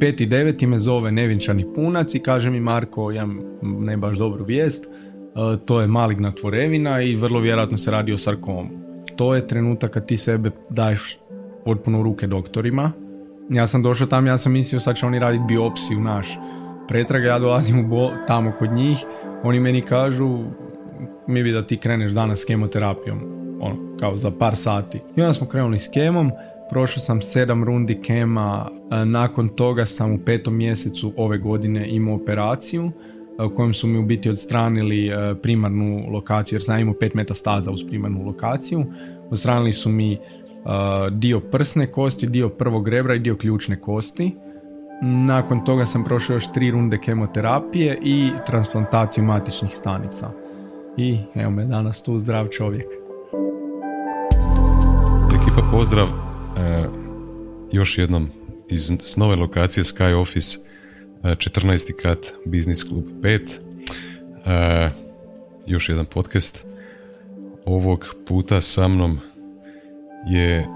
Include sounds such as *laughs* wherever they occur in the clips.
Peti deveti me zove nevinčani punac i kaže mi Marko, ja ne baš dobru vijest, e, to je maligna tvorevina i vrlo vjerojatno se radi o sarkomu. To je trenutak kad ti sebe daješ potpuno ruke doktorima. Ja sam došao tam, ja sam mislio sad će oni raditi biopsiju naš pretraga, ja dolazim u bo, tamo kod njih, oni meni kažu mi bi da ti kreneš danas s kemoterapijom, ono, kao za par sati. I onda smo krenuli s kemom, prošao sam sedam rundi kema, e, nakon toga sam u petom mjesecu ove godine imao operaciju e, u kojem su mi u biti odstranili e, primarnu lokaciju, jer sam imao pet metastaza uz primarnu lokaciju. Odstranili su mi dio prsne kosti, dio prvog rebra i dio ključne kosti. Nakon toga sam prošao još tri runde kemoterapije i transplantaciju matičnih stanica. I evo me danas tu zdrav čovjek. Ekipa pozdrav još jednom iz s nove lokacije Sky Office 14. E, kat Business Club 5 e, još jedan podcast ovog puta sa mnom je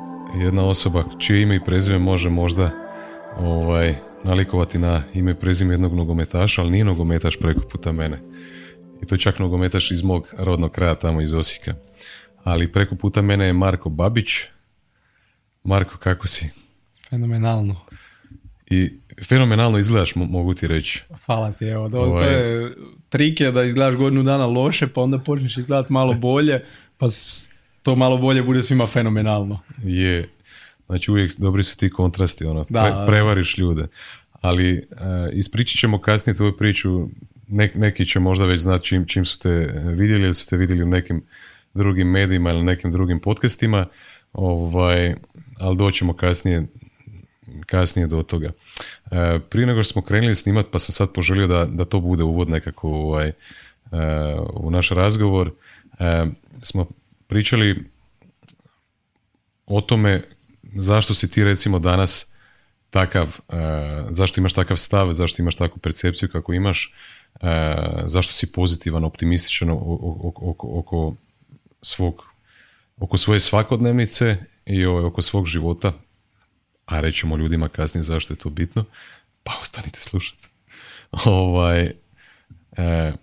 jedna osoba čije ime i prezime može možda ovaj, nalikovati na ime i prezime jednog nogometaša, ali nije nogometaš preko puta mene. I to je čak nogometaš iz mog rodnog kraja tamo iz Osijeka. Ali preko puta mene je Marko Babić. Marko, kako si? Fenomenalno. I fenomenalno izgledaš, mogu ti reći. Hvala ti, evo. To, ovaj... je trik je da izgledaš godinu dana loše, pa onda počneš izgledati malo bolje, pa to malo bolje bude svima fenomenalno. Je. Znači uvijek dobri su ti kontrasti, ono, da, prevariš ljude. Ali uh, ispričat ćemo kasnije tvoju priču, neki će možda već znati čim, čim su te vidjeli ili su te vidjeli u nekim drugim medijima ili nekim drugim podcastima, ovaj, ali doćemo kasnije, kasnije do toga. Uh, prije nego što smo krenuli snimat, pa sam sad poželio da, da to bude uvod nekako ovaj, uh, u naš razgovor, smo pričali o tome zašto si ti recimo danas takav, zašto imaš takav stav, zašto imaš takvu percepciju kako imaš, zašto si pozitivan, optimističan oko, oko, svog, oko svoje svakodnevnice i oko svog života, a rećemo ljudima kasnije zašto je to bitno, pa ostanite slušati. *laughs* ovaj, uh,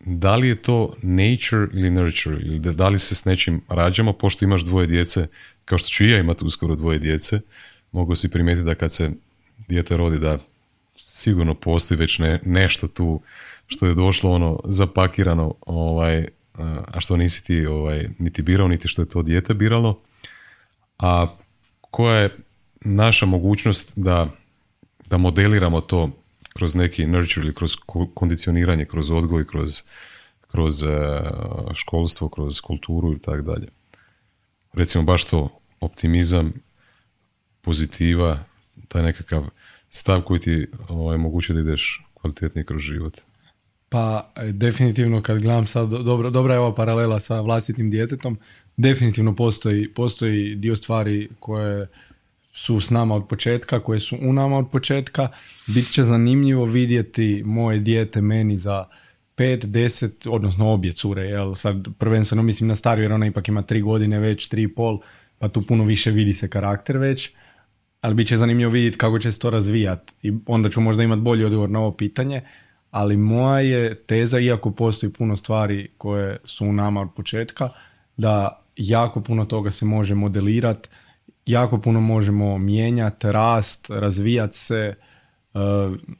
da li je to nature ili nurture, ili da li se s nečim rađamo, pošto imaš dvoje djece, kao što ću i ja imati uskoro dvoje djece, mogu si primijetiti da kad se dijete rodi da sigurno postoji već ne, nešto tu što je došlo ono zapakirano ovaj, a što nisi ti ovaj, niti birao, niti što je to dijete biralo. A koja je naša mogućnost da, da modeliramo to kroz neki nurture ili kroz kondicioniranje, kroz odgoj, kroz, kroz e, školstvo, kroz kulturu i tako dalje. Recimo baš to, optimizam, pozitiva, taj nekakav stav koji ti ovaj, moguće da ideš kvalitetnije kroz život. Pa definitivno kad gledam sad, dobro, dobra je ova paralela sa vlastitim djetetom, definitivno postoji, postoji dio stvari koje su s nama od početka, koje su u nama od početka. Bit će zanimljivo vidjeti moje dijete meni za 5, 10, odnosno obje cure, jel sad prvenstveno mislim na stariju jer ona ipak ima tri godine već, tri i pol, pa tu puno više vidi se karakter već, ali bit će zanimljivo vidjeti kako će se to razvijati i onda ću možda imati bolji odgovor na ovo pitanje, ali moja je teza, iako postoji puno stvari koje su u nama od početka, da jako puno toga se može modelirati jako puno možemo mijenjati, rast, razvijati se, uh,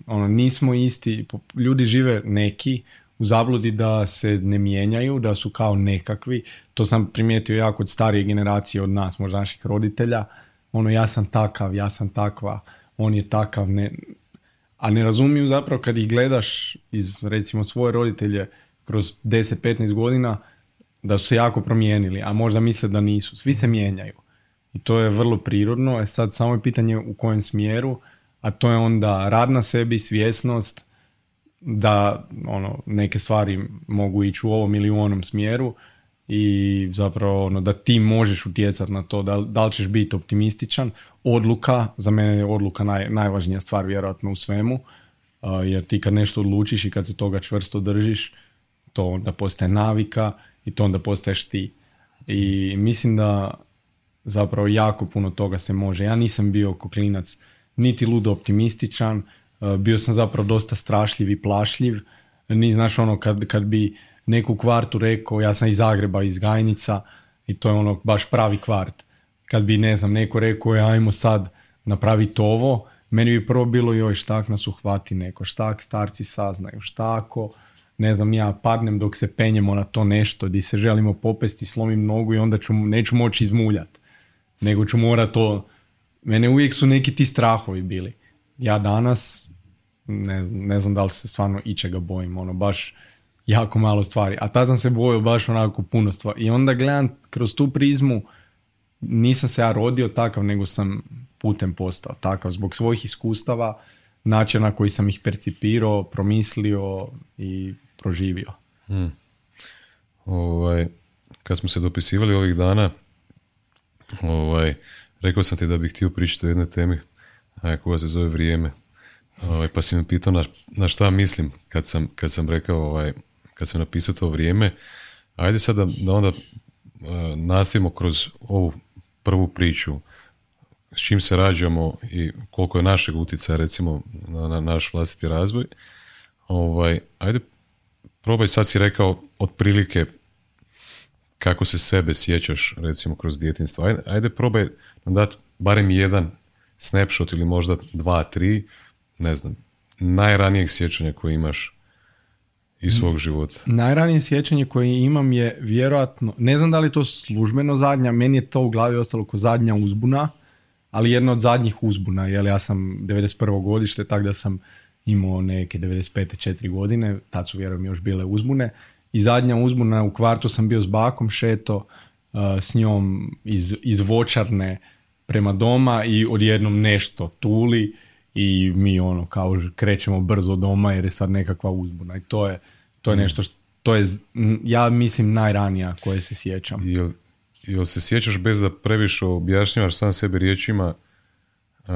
ono, nismo isti, ljudi žive neki u zabludi da se ne mijenjaju, da su kao nekakvi, to sam primijetio jako od starije generacije od nas, možda naših roditelja, ono ja sam takav, ja sam takva, on je takav, ne, a ne razumiju zapravo kad ih gledaš iz recimo svoje roditelje kroz 10-15 godina da su se jako promijenili, a možda misle da nisu. Svi se mijenjaju. I to je vrlo prirodno, e sad samo je pitanje u kojem smjeru, a to je onda rad na sebi, svjesnost, da ono, neke stvari mogu ići u ovom ili u onom smjeru i zapravo ono, da ti možeš utjecati na to da, da li ćeš biti optimističan. Odluka, za mene je odluka naj, najvažnija stvar vjerojatno u svemu, jer ti kad nešto odlučiš i kad se toga čvrsto držiš, to onda postaje navika i to onda postaješ ti. I mislim da zapravo jako puno toga se može. Ja nisam bio koklinac niti ludo optimističan, e, bio sam zapravo dosta strašljiv i plašljiv. Ni, znaš, ono, kad, kad bi neku kvartu rekao, ja sam iz Zagreba, iz Gajnica, i to je ono baš pravi kvart. Kad bi, ne znam, neko rekao, e, ajmo sad napraviti ovo, meni bi prvo bilo joj štak nas uhvati neko, štak starci saznaju, štako, ne znam, ja padnem dok se penjemo na to nešto di se želimo popesti, slomim nogu i onda ću, neću moći izmuljat. Nego ću morat to... Mene uvijek su neki ti strahovi bili. Ja danas ne, ne znam da li se stvarno ičega bojim, ono baš jako malo stvari. A tad sam se bojio baš onako puno stvari. I onda gledam kroz tu prizmu, nisam se ja rodio takav, nego sam putem postao takav zbog svojih iskustava, načina koji sam ih percipirao, promislio i proživio. Hmm. Ovaj, kad smo se dopisivali ovih dana, ovaj, rekao sam ti da bih htio pričati o jednoj temi koja se zove vrijeme. Ovaj, pa si me pitao na, na šta mislim kad sam, kad sam rekao, ovaj, kad sam napisao to vrijeme. Ajde sada da, onda uh, nastavimo kroz ovu prvu priču s čim se rađamo i koliko je našeg utjecaja recimo na, na naš vlastiti razvoj. Ovaj, ajde probaj sad si rekao otprilike kako se sebe sjećaš recimo kroz djetinstvo. Ajde, ajde probaj nam dati barem jedan snapshot ili možda dva, tri, ne znam, najranijeg sjećanja koje imaš iz svog života. Najranije sjećanje koje imam je vjerojatno, ne znam da li to službeno zadnja, meni je to u glavi ostalo kao zadnja uzbuna, ali jedna od zadnjih uzbuna, jer ja sam 91. godište, tako da sam imao neke 95. četiri godine, tad su vjerujem još bile uzbune. I zadnja uzbuna u kvartu sam bio s bakom šeto uh, s njom iz, iz vočarne prema doma i odjednom nešto tuli i mi ono kao krećemo brzo doma jer je sad nekakva uzbuna i to je, to je mm. nešto što, to je ja mislim najranija koje se sjećam. Jel, jel se sjećaš bez da previše objašnjavaš sam sebi riječima uh,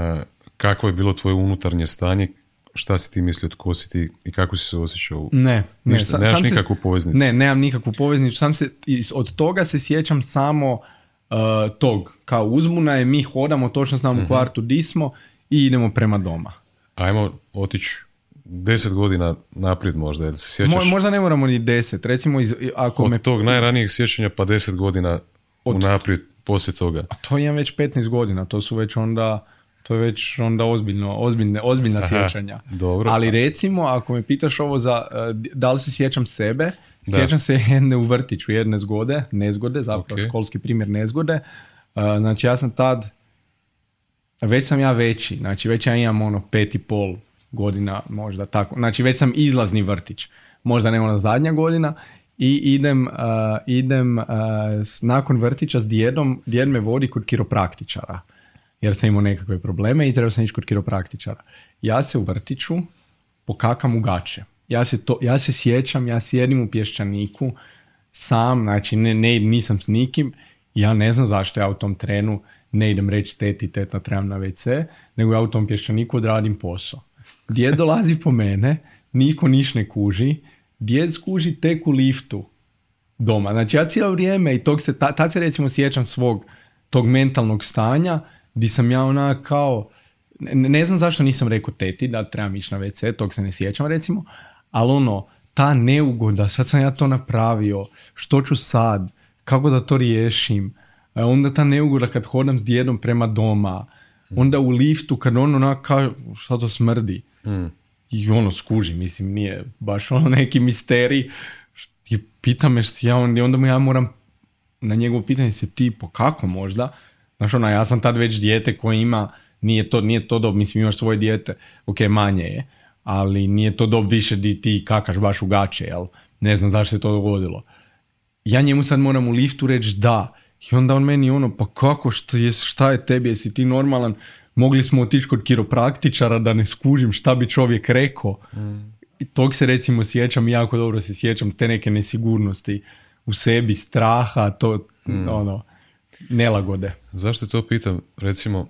kako je bilo tvoje unutarnje stanje šta si ti mislio, tko si ti i kako si se osjećao? Ne, ne. Ništa, sam, nemaš nikakvu poveznicu? Ne, nemam nikakvu poveznicu. Sam se, od toga se sjećam samo uh, tog, kao uzmuna je, mi hodamo, točno znamo u mhm. kvartu di smo i idemo prema doma. Ajmo otići deset godina naprijed možda, jel se sjećaš? Mo, možda ne moramo ni deset, recimo iz, ako od tog najranijeg sjećanja pa deset godina od... naprijed poslije toga. A to imam već 15 godina, to su već onda to je već onda ozbiljno, ozbiljne, ozbiljna sjećanja. Dobro. Ali recimo, ako me pitaš ovo za, eh, da li se sjećam sebe, da. sjećam se jedne u vrtiću, jedne zgode, nezgode, zapravo školski primjer nezgode. Eh, znači ja sam tad, već sam ja veći, znači već ja imam ono pet i pol godina, možda tako. Znači već sam izlazni vrtić, možda ne ona zadnja godina i idem, uh, idem nakon vrtića s djedom, djed me vodi kod kiropraktičara jer sam imao nekakve probleme i trebao sam ići kod kiropraktičara. Ja se u vrtiću pokakam u gače. Ja se, to, ja se sjećam, ja sjedim u pješčaniku sam, znači ne, ne, nisam s nikim, ja ne znam zašto ja u tom trenu ne idem reći teti, teta, trebam na WC, nego ja u tom pješčaniku odradim posao. Djed dolazi po mene, niko niš ne kuži, djed skuži tek u liftu doma. Znači ja cijelo vrijeme i tog se, tad se recimo sjećam svog tog mentalnog stanja, di sam ja ona kao, ne, ne znam zašto nisam rekao teti da trebam ići na WC, tog se ne sjećam recimo, ali ono, ta neugoda, sad sam ja to napravio, što ću sad, kako da to riješim, e, onda ta neugoda kad hodam s djedom prema doma, onda u liftu kad ono ona kao, šta to smrdi, mm. i ono skuži, mislim, nije baš ono neki misterij, i pita me što ja, onda mu ja moram na njegovo pitanje se tipo, kako možda, Znaš ona, ja sam tad već dijete koje ima, nije to, nije to dob, mislim imaš svoje dijete, ok, manje je, ali nije to dob više di ti kakaš baš u gače, jel? Ne znam zašto se to dogodilo. Ja njemu sad moram u liftu reći da. I onda on meni ono, pa kako, šta je, šta je tebi, jesi ti normalan? Mogli smo otići kod kiropraktičara da ne skužim šta bi čovjek rekao. Mm. I tog se recimo sjećam, jako dobro se sjećam, te neke nesigurnosti u sebi, straha, to, mm. ono, nelagode. Zašto to pitam? Recimo,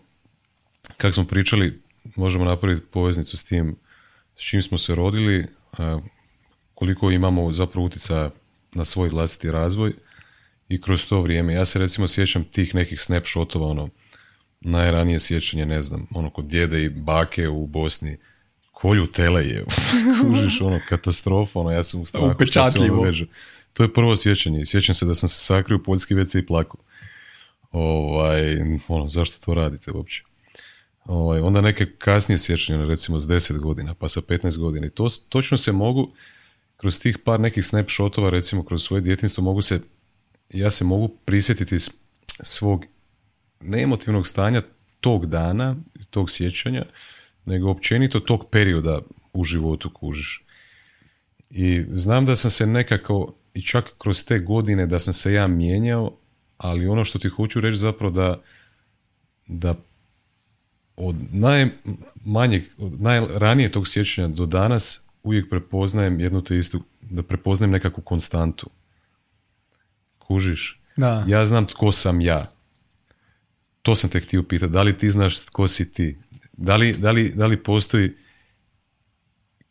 kako smo pričali, možemo napraviti poveznicu s tim s čim smo se rodili, koliko imamo zapravo utjecaja na svoj vlastiti razvoj i kroz to vrijeme. Ja se recimo sjećam tih nekih snapshotova, ono, najranije sjećanje, ne znam, ono kod djede i bake u Bosni, kolju tele je, *laughs* kužiš, ono, katastrofa, ono, ja sam u strahu, Upečatljivo. To je prvo sjećanje. Sjećam se da sam se sakrio u poljski WC i plakao. Ovaj, ono, zašto to radite uopće? Ovaj, onda neke kasnije sjećanje, recimo s 10 godina, pa sa 15 godina. I to, točno se mogu, kroz tih par nekih snapshotova, recimo kroz svoje djetinstvo, mogu se, ja se mogu prisjetiti svog neemotivnog stanja tog dana, tog sjećanja, nego općenito tog perioda u životu kužiš. I znam da sam se nekako, i čak kroz te godine da sam se ja mijenjao, ali ono što ti hoću reći zapravo da, da od najmanjeg, od najranije tog sjećanja do danas uvijek prepoznajem jednu te istu, da prepoznajem nekakvu konstantu. Kužiš? Da. Ja znam tko sam ja. To sam te htio pitati. Da li ti znaš tko si ti? Da li, da li, da li postoji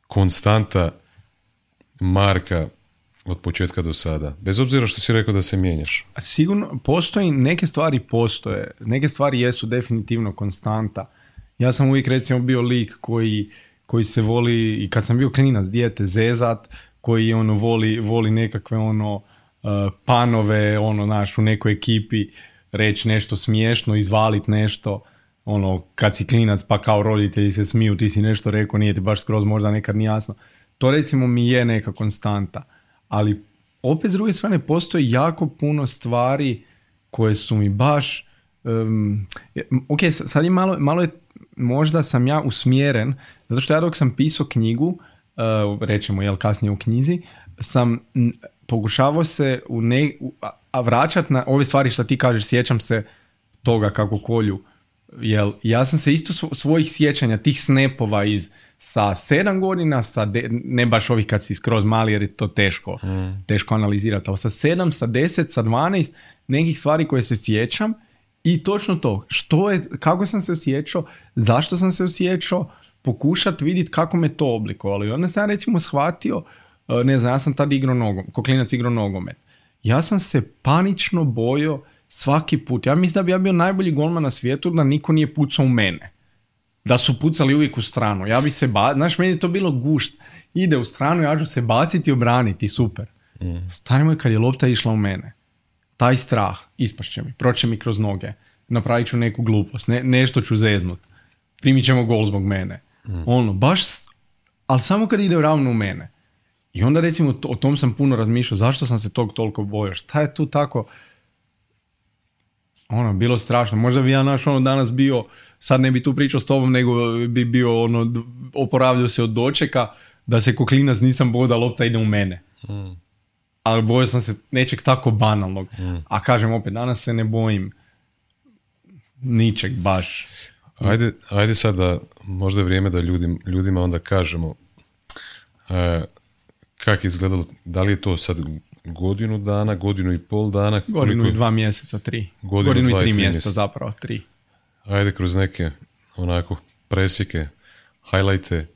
konstanta marka od početka do sada? Bez obzira što si rekao da se mijenjaš. Sigurno, postoji, neke stvari postoje. Neke stvari jesu definitivno konstanta. Ja sam uvijek recimo bio lik koji, koji se voli, i kad sam bio klinac, dijete, zezat, koji ono voli, voli nekakve ono uh, panove, ono naš u nekoj ekipi reći nešto smiješno, izvalit nešto, ono kad si klinac pa kao roditelji se smiju, ti si nešto rekao, nije ti baš skroz možda nekad ni jasno. To recimo mi je neka konstanta. Ali opet s druge strane postoji jako puno stvari koje su mi baš um, ok, sad je malo, malo je možda sam ja usmjeren, zato što ja dok sam pisao knjigu, uh, rećemo jel kasnije u knjizi, sam pokušavao se u ne, a vraćat na ove stvari što ti kažeš, sjećam se toga kako kolju, jel ja sam se isto svojih sjećanja, tih snepova iz sa sedam godina, sa ne baš ovih kad si skroz mali jer je to teško, mm. teško analizirati, ali sa sedam, sa deset, sa dvanaest, nekih stvari koje se sjećam i točno to, što je, kako sam se osjećao, zašto sam se osjećao, pokušati vidjeti kako me to oblikovalo. I onda sam recimo shvatio, e, ne znam, ja sam tad igrao nogom, ko klinac igrao nogomet. Ja sam se panično bojao svaki put. Ja mislim da bi ja bio najbolji golman na svijetu da niko nije pucao u mene. Da su pucali uvijek u stranu. Ja bi se ba... Znaš, meni je to bilo gušt. Ide u stranu, ja ću se baciti i obraniti, super. Mm. Stani kad je lopta išla u mene taj strah ispašće mi, proće mi kroz noge, napravit ću neku glupost, ne, nešto ću zeznut, primit ćemo gol zbog mene. Mm. Ono, baš, ali samo kad ide ravno u mene. I onda recimo o tom sam puno razmišljao, zašto sam se tog toliko bojao, šta je tu tako, ono, bilo strašno. Možda bi ja naš ono danas bio, sad ne bi tu pričao s tobom, nego bi bio ono, oporavljao se od dočeka, da se koklinac nisam bojao da lopta ide u mene. Mm ali bojao sam se nečeg tako banalnog. Mm. A kažem opet, danas se ne bojim ničeg baš. Ajde, ajde sad da, možda je vrijeme da ljudim, ljudima onda kažemo e, kak je izgledalo, da li je to sad godinu dana, godinu i pol dana? Godinu i dva mjeseca, tri. Godinu, i tri mjeseca zapravo, tri. Ajde kroz neke onako presjeke, highlighte,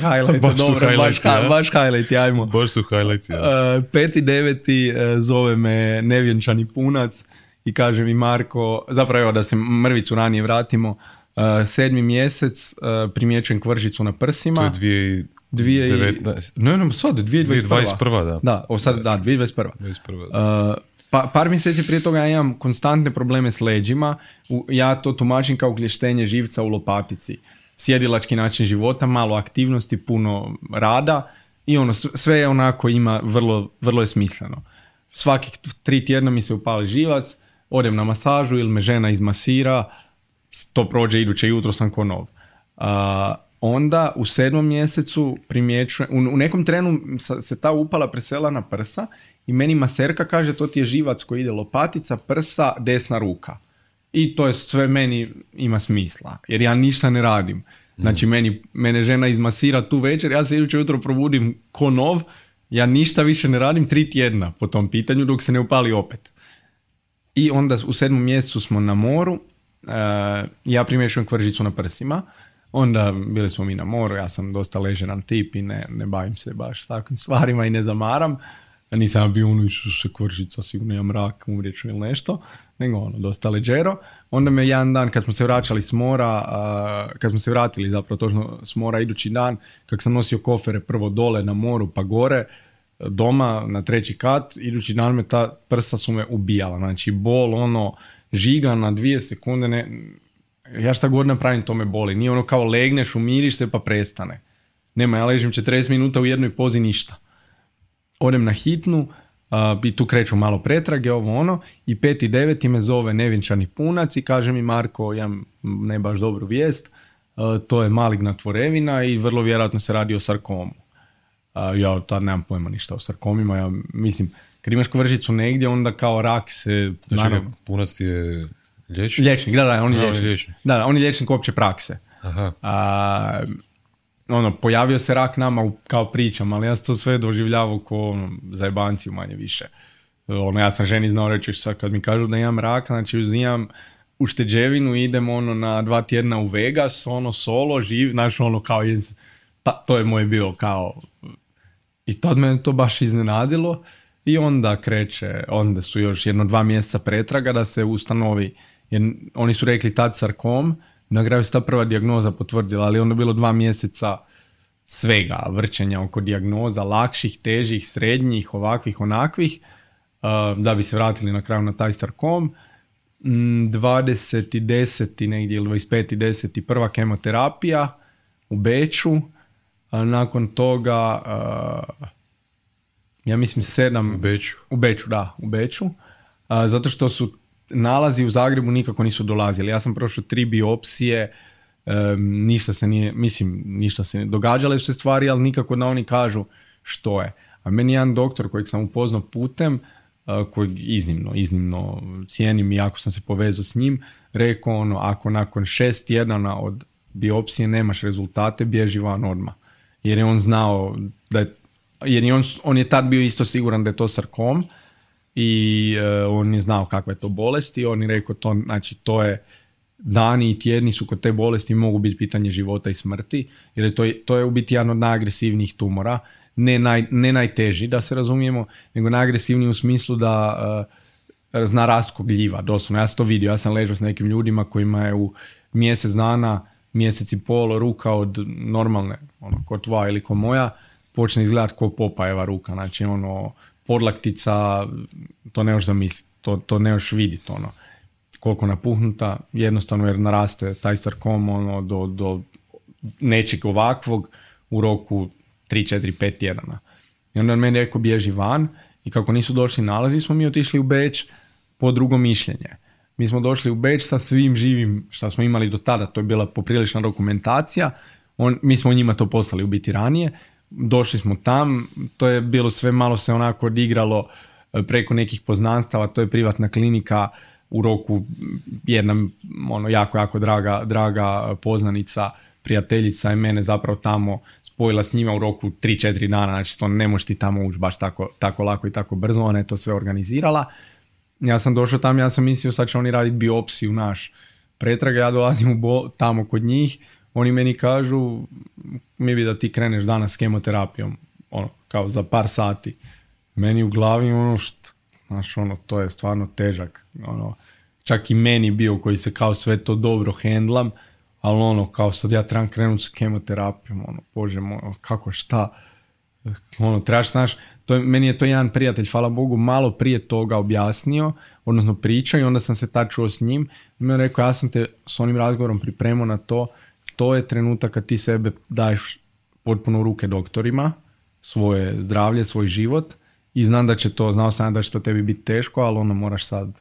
highlight, *laughs* baš dobro, baš, ja? baš highlight, ajmo. Baš su highlight, ja. Uh, peti deveti uh, zove me nevjenčani punac i kaže mi Marko, zapravo evo da se mrvicu ranije vratimo, uh, sedmi mjesec primjećujem kvržicu na prsima. To je dvije Dvije Ne, ne, sad, 2021. 2021, da. Da, o sad, da, 2021. 2021 da. Uh, pa, par mjeseci prije toga ja imam konstantne probleme s leđima. ja to tumačim kao klještenje živca u lopatici sjedilački način života, malo aktivnosti, puno rada i ono sve je onako ima vrlo, vrlo je smisleno. Svakih tri tjedna mi se upali živac, odem na masažu ili me žena izmasira, to prođe iduće jutro sam ko nov. Onda u sedmom mjesecu primjećujem, u, u nekom trenu se ta upala presela na prsa i meni maserka kaže to ti je živac koji ide lopatica, prsa, desna ruka. I to je sve meni ima smisla, jer ja ništa ne radim. Znači, meni, mene žena izmasira tu večer, ja se iduće jutro probudim ko nov, ja ništa više ne radim tri tjedna po tom pitanju dok se ne upali opet. I onda u sedmom mjesecu smo na moru, uh, ja primješujem kvržicu na prsima, onda bili smo mi na moru, ja sam dosta ležeran tip i ne, ne bavim se baš takvim stvarima i ne zamaram. nisam bio ono se kvržica, sigurno imam rak, umrijeću ili nešto, nego ono, dosta leđero. Onda me jedan dan, kad smo se vraćali s mora, kad smo se vratili zapravo točno s mora idući dan, kad sam nosio kofere prvo dole na moru pa gore, doma na treći kat, idući dan me ta prsa su me ubijala, znači bol ono, žiga na dvije sekunde, ne, ja šta god napravim to me boli, nije ono kao legneš, umiriš se pa prestane. Nema, ja ležim 40 minuta u jednoj pozi ništa. Odem na hitnu, i tu kreću malo pretrage, ovo ono, i peti deveti me zove nevinčani punac i kaže mi Marko, ja ne baš dobru vijest, to je maligna tvorevina i vrlo vjerojatno se radi o sarkomu. Ja tad nemam pojma ništa o sarkomima, ja mislim, kad imaš kvržicu negdje, onda kao rak se... Znači, naravno, punac ti je liječnik? Liječnik, da, da, on je liječnik. Da, on je liječnik opće prakse. Aha. A, ono, pojavio se rak nama kao pričam, ali ja sam to sve doživljavao ko ono, zajebanciju manje više. Ono, ja sam ženi znao reći sad kad mi kažu da imam rak, znači uzimam ušteđevinu, idem ono na dva tjedna u Vegas, ono solo, živ, znači ono kao iz, to je moj bio kao i tad me to baš iznenadilo i onda kreće, onda su još jedno dva mjeseca pretraga da se ustanovi, jer oni su rekli tad sarkom, na kraju se ta prva dijagnoza potvrdila, ali onda bilo dva mjeseca svega, vrćenja oko dijagnoza, lakših, težih, srednjih, ovakvih, onakvih, uh, da bi se vratili na kraju na taj sarkom. 20.10. Mm, negdje ili 25.10. prva kemoterapija u Beču. nakon toga, uh, ja mislim sedam... U Beču? U Beču, da, u Beču. zato što su nalazi u Zagrebu nikako nisu dolazili. Ja sam prošao tri biopsije, ništa se nije, mislim, ništa se ne događale su stvari, ali nikako da oni kažu što je. A meni jedan doktor kojeg sam upoznao putem, uh, kojeg iznimno, iznimno cijenim i jako sam se povezao s njim, rekao ono, ako nakon šest tjedana od biopsije nemaš rezultate, bježi van odmah. Jer je on znao da je, jer je on, on je tad bio isto siguran da je to sarkom, i uh, on je znao kakve je to bolesti, on je rekao to, znači to je dani i tjedni su kod te bolesti mogu biti pitanje života i smrti, jer je to, to je u biti jedan od najagresivnijih tumora, ne, naj, ne najteži da se razumijemo, nego najagresivniji u smislu da uh, zna rast gljiva, doslovno, ja sam to vidio, ja sam ležao s nekim ljudima kojima je u mjesec dana, mjesec i pol ruka od normalne, ono, ko tva ili ko moja, počne izgledati ko Popajeva ruka, znači ono, podlaktica, to ne još zamisliti, to, to ne još vidjeti, ono, koliko napuhnuta, jednostavno jer naraste taj sarkom, ono, do, do nečeg ovakvog u roku 3, 4, 5 tjedana. I onda on meni rekao bježi van i kako nisu došli nalazi smo mi otišli u Beč po drugo mišljenje. Mi smo došli u Beč sa svim živim što smo imali do tada, to je bila poprilična dokumentacija, on, mi smo njima to poslali u biti ranije, došli smo tam, to je bilo sve malo se onako odigralo e, preko nekih poznanstava, to je privatna klinika u roku jedna ono jako, jako draga, draga poznanica, prijateljica i mene zapravo tamo spojila s njima u roku 3-4 dana, znači to ne možeš ti tamo ući baš tako, tako lako i tako brzo, ona je to sve organizirala. Ja sam došao tamo, ja sam mislio sad će oni raditi biopsiju naš pretraga, ja dolazim u bo, tamo kod njih, oni meni kažu mi bi da ti kreneš danas s kemoterapijom, ono, kao za par sati. Meni u glavi ono što, znaš, ono, to je stvarno težak, ono, čak i meni bio koji se kao sve to dobro hendlam, ali ono, kao sad ja trebam krenuti s kemoterapijom, ono, bože moj, kako, šta, ono, trebaš, znaš, to je, meni je to jedan prijatelj, hvala Bogu, malo prije toga objasnio, odnosno pričao i onda sam se tad čuo s njim i mi je rekao, ja sam te s onim razgovorom pripremao na to to je trenutak kad ti sebe daješ potpuno ruke doktorima, svoje zdravlje, svoj život i znam da će to, znao sam da će to tebi biti teško, ali ono moraš sad,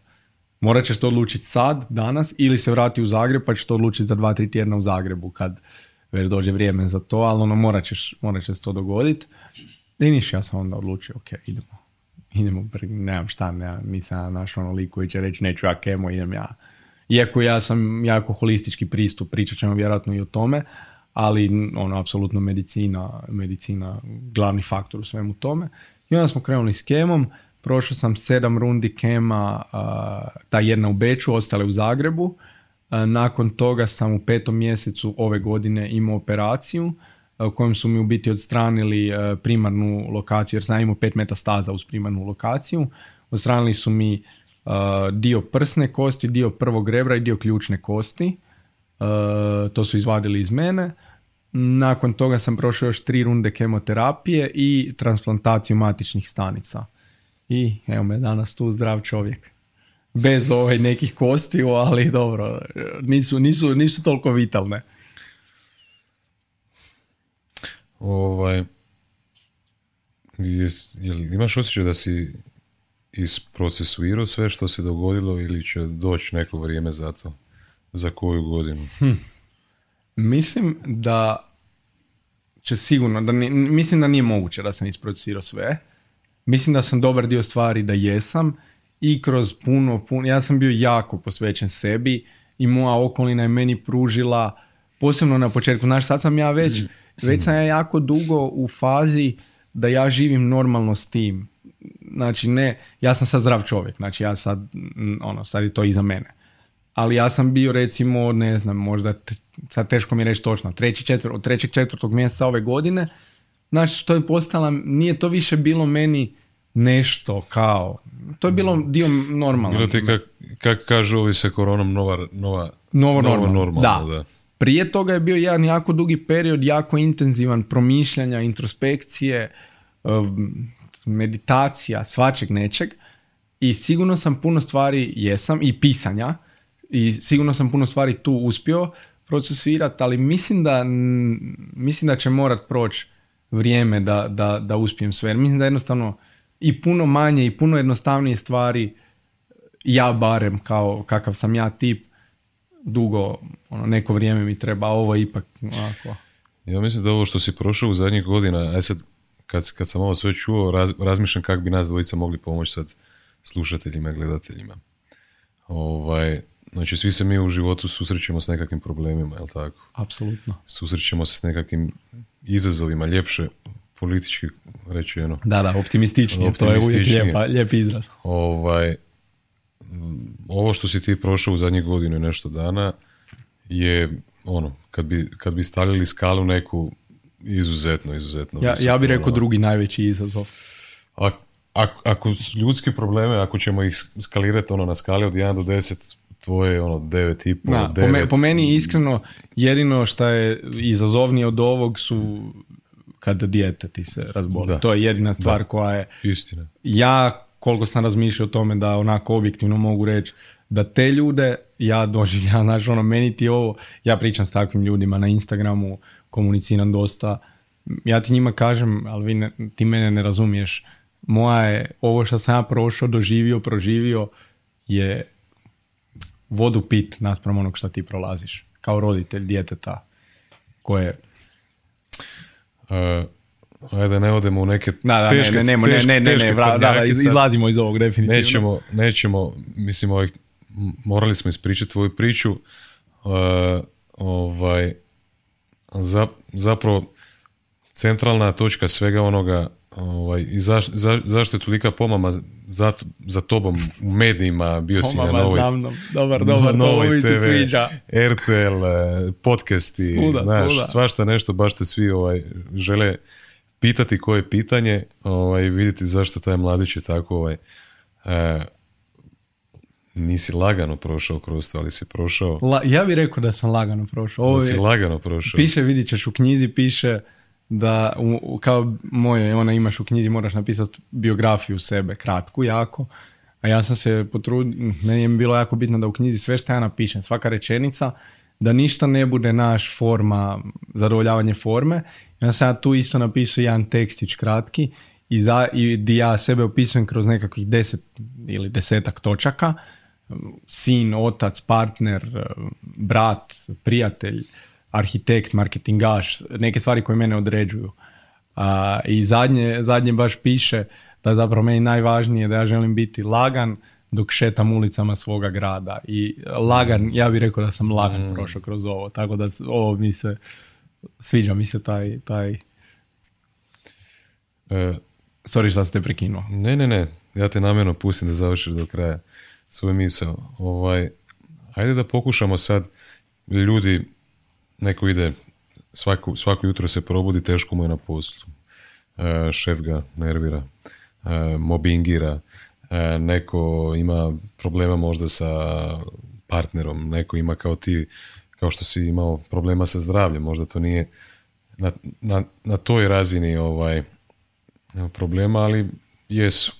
morat ćeš to odlučiti sad, danas ili se vrati u Zagreb pa ćeš to odlučiti za dva, tri tjedna u Zagrebu kad već dođe vrijeme za to, ali ono morat ćeš, morat će se to dogoditi. I niš, ja sam onda odlučio, ok, idemo, idemo, nemam šta, nemam, nisam našao ono lik koji će reći neću ja kemo, idem ja iako ja sam jako holistički pristup, pričat ćemo vjerojatno i o tome, ali ono, apsolutno medicina, medicina glavni faktor u svemu tome. I onda smo krenuli s kemom, prošao sam sedam rundi kema, ta jedna u Beču, ostale u Zagrebu. nakon toga sam u petom mjesecu ove godine imao operaciju u kojem su mi u biti odstranili primarnu lokaciju, jer sam imao pet metastaza uz primarnu lokaciju. Odstranili su mi dio prsne kosti, dio prvog rebra i dio ključne kosti. To su izvadili iz mene. Nakon toga sam prošao još tri runde kemoterapije i transplantaciju matičnih stanica. I evo me danas tu zdrav čovjek. Bez ovaj nekih kostiju, ali dobro, nisu, nisu, nisu toliko vitalne. Ovaj, jel imaš osjećaj da si isprocesuirao sve što se dogodilo ili će doći neko vrijeme za to? Za koju godinu? Hm. Mislim da će sigurno, da mislim da nije moguće da sam isproducirao sve. Mislim da sam dobar dio stvari da jesam i kroz puno, puno, ja sam bio jako posvećen sebi i moja okolina je meni pružila, posebno na početku, znaš, sad sam ja već, već sam ja jako dugo u fazi da ja živim normalno s tim. Znači ne, ja sam sad zdrav čovjek, znači ja sad, ono, sad je to iza mene ali ja sam bio recimo, ne znam, možda, sad teško mi je reći točno, treći četvr, od trećeg četvrtog mjeseca ove godine, znaš, to je postala, nije to više bilo meni nešto kao, to je bilo dio normalno. Bilo ti kak, kak kažu ovi se koronom nova, nova, novo, normalno. da. da. Prije toga je bio jedan jako dugi period, jako intenzivan promišljanja, introspekcije, um, meditacija, svačeg nečeg i sigurno sam puno stvari jesam i pisanja i sigurno sam puno stvari tu uspio procesirati, ali mislim da, mislim da će morat proći vrijeme da, da, da uspijem sve. mislim da jednostavno i puno manje i puno jednostavnije stvari ja barem kao kakav sam ja tip dugo, ono, neko vrijeme mi treba, ovo ipak ovako. Ja mislim da ovo što si prošao u zadnjih godina, aj sad kad, kad sam ovo sve čuo, raz, razmišljam kako bi nas dvojica mogli pomoći sad slušateljima i gledateljima. Ovaj, Znači, svi se mi u životu susrećemo s nekakvim problemima, jel tako? Apsolutno. Susrećemo se s nekakvim izazovima, ljepše politički rečeno. Da, da, optimističnije, to je uvijek lijepa, lijep izraz. Ovaj, ovo što si ti prošao u zadnjih godinu i nešto dana je ono, kad bi, kad bi stavili skalu neku izuzetno, izuzetno. Ja, ja bih rekao drugi najveći izazov. A, ako, ako ljudske probleme, ako ćemo ih skalirati ono na skali od 1 do 10, tvoje ono 9 i po, da, po, me, po, meni iskreno jedino što je izazovnije od ovog su kada dijete ti se razboli. To je jedina stvar koja je... Istina. Ja koliko sam razmišljao o tome da onako objektivno mogu reći da te ljude ja doživljam, *laughs* znaš ono, meni ti ovo, ja pričam s takvim ljudima na Instagramu, komuniciram dosta, ja ti njima kažem, ali vi ne, ti mene ne razumiješ, moja je, ovo što sam ja prošao, doživio, proživio, je vodu pit naspram onog što ti prolaziš kao roditelj djeteta koje uh, ajde ne odemo u neke da, da, teške, ne, ne, ne, ne, ne, ne, da, da, izlazimo iz ovog definitivno. Nećemo, nećemo, mislim, ovih, morali smo ispričati tvoju priču, uh, ovaj, za, zapravo centralna točka svega onoga Ovaj, I zaš, za, zašto je tolika pomama za, za tobom u medijima, bio si na novoj... za mnom, dobar, dobar, novoj TV, se sviđa. RTL, eh, podcasti, svuda, znaš, svuda. svašta nešto, baš te svi ovaj, žele pitati koje pitanje ovaj, vidjeti zašto taj mladić je tako ovaj, eh, nisi lagano prošao kroz to, ali si prošao... La, ja bih rekao da sam lagano prošao. Ovo da si lagano prošao. Piše, vidit ćeš u knjizi, piše da u, kao moje, ona imaš u knjizi, moraš napisati biografiju sebe, kratku, jako. A ja sam se potrudio, meni je bilo jako bitno da u knjizi sve što ja napišem, svaka rečenica, da ništa ne bude naš forma, zadovoljavanje forme. Ja sam ja tu isto napisao jedan tekstić kratki i, za, i di ja sebe opisujem kroz nekakvih deset ili desetak točaka. Sin, otac, partner, brat, prijatelj, arhitekt, marketingaš, neke stvari koje mene određuju. A, I zadnje, zadnje baš piše da zapravo meni najvažnije da ja želim biti lagan dok šetam ulicama svoga grada. I lagan, ja bih rekao da sam lagan mm. prošao kroz ovo, tako da ovo mi se, sviđa mi se taj, taj... E, Sorry što ste prekinuo. Ne, ne, ne, ja te namjerno pustim da završiš do kraja svoje misao. Ovaj, ajde da pokušamo sad ljudi neko ide svako, svako jutro se probudi, teško mu je na poslu. E, šef ga nervira, e, mobingira, e, neko ima problema možda sa partnerom, neko ima kao ti, kao što si imao problema sa zdravljem, možda to nije na, na, na toj razini ovaj problema, ali jesu.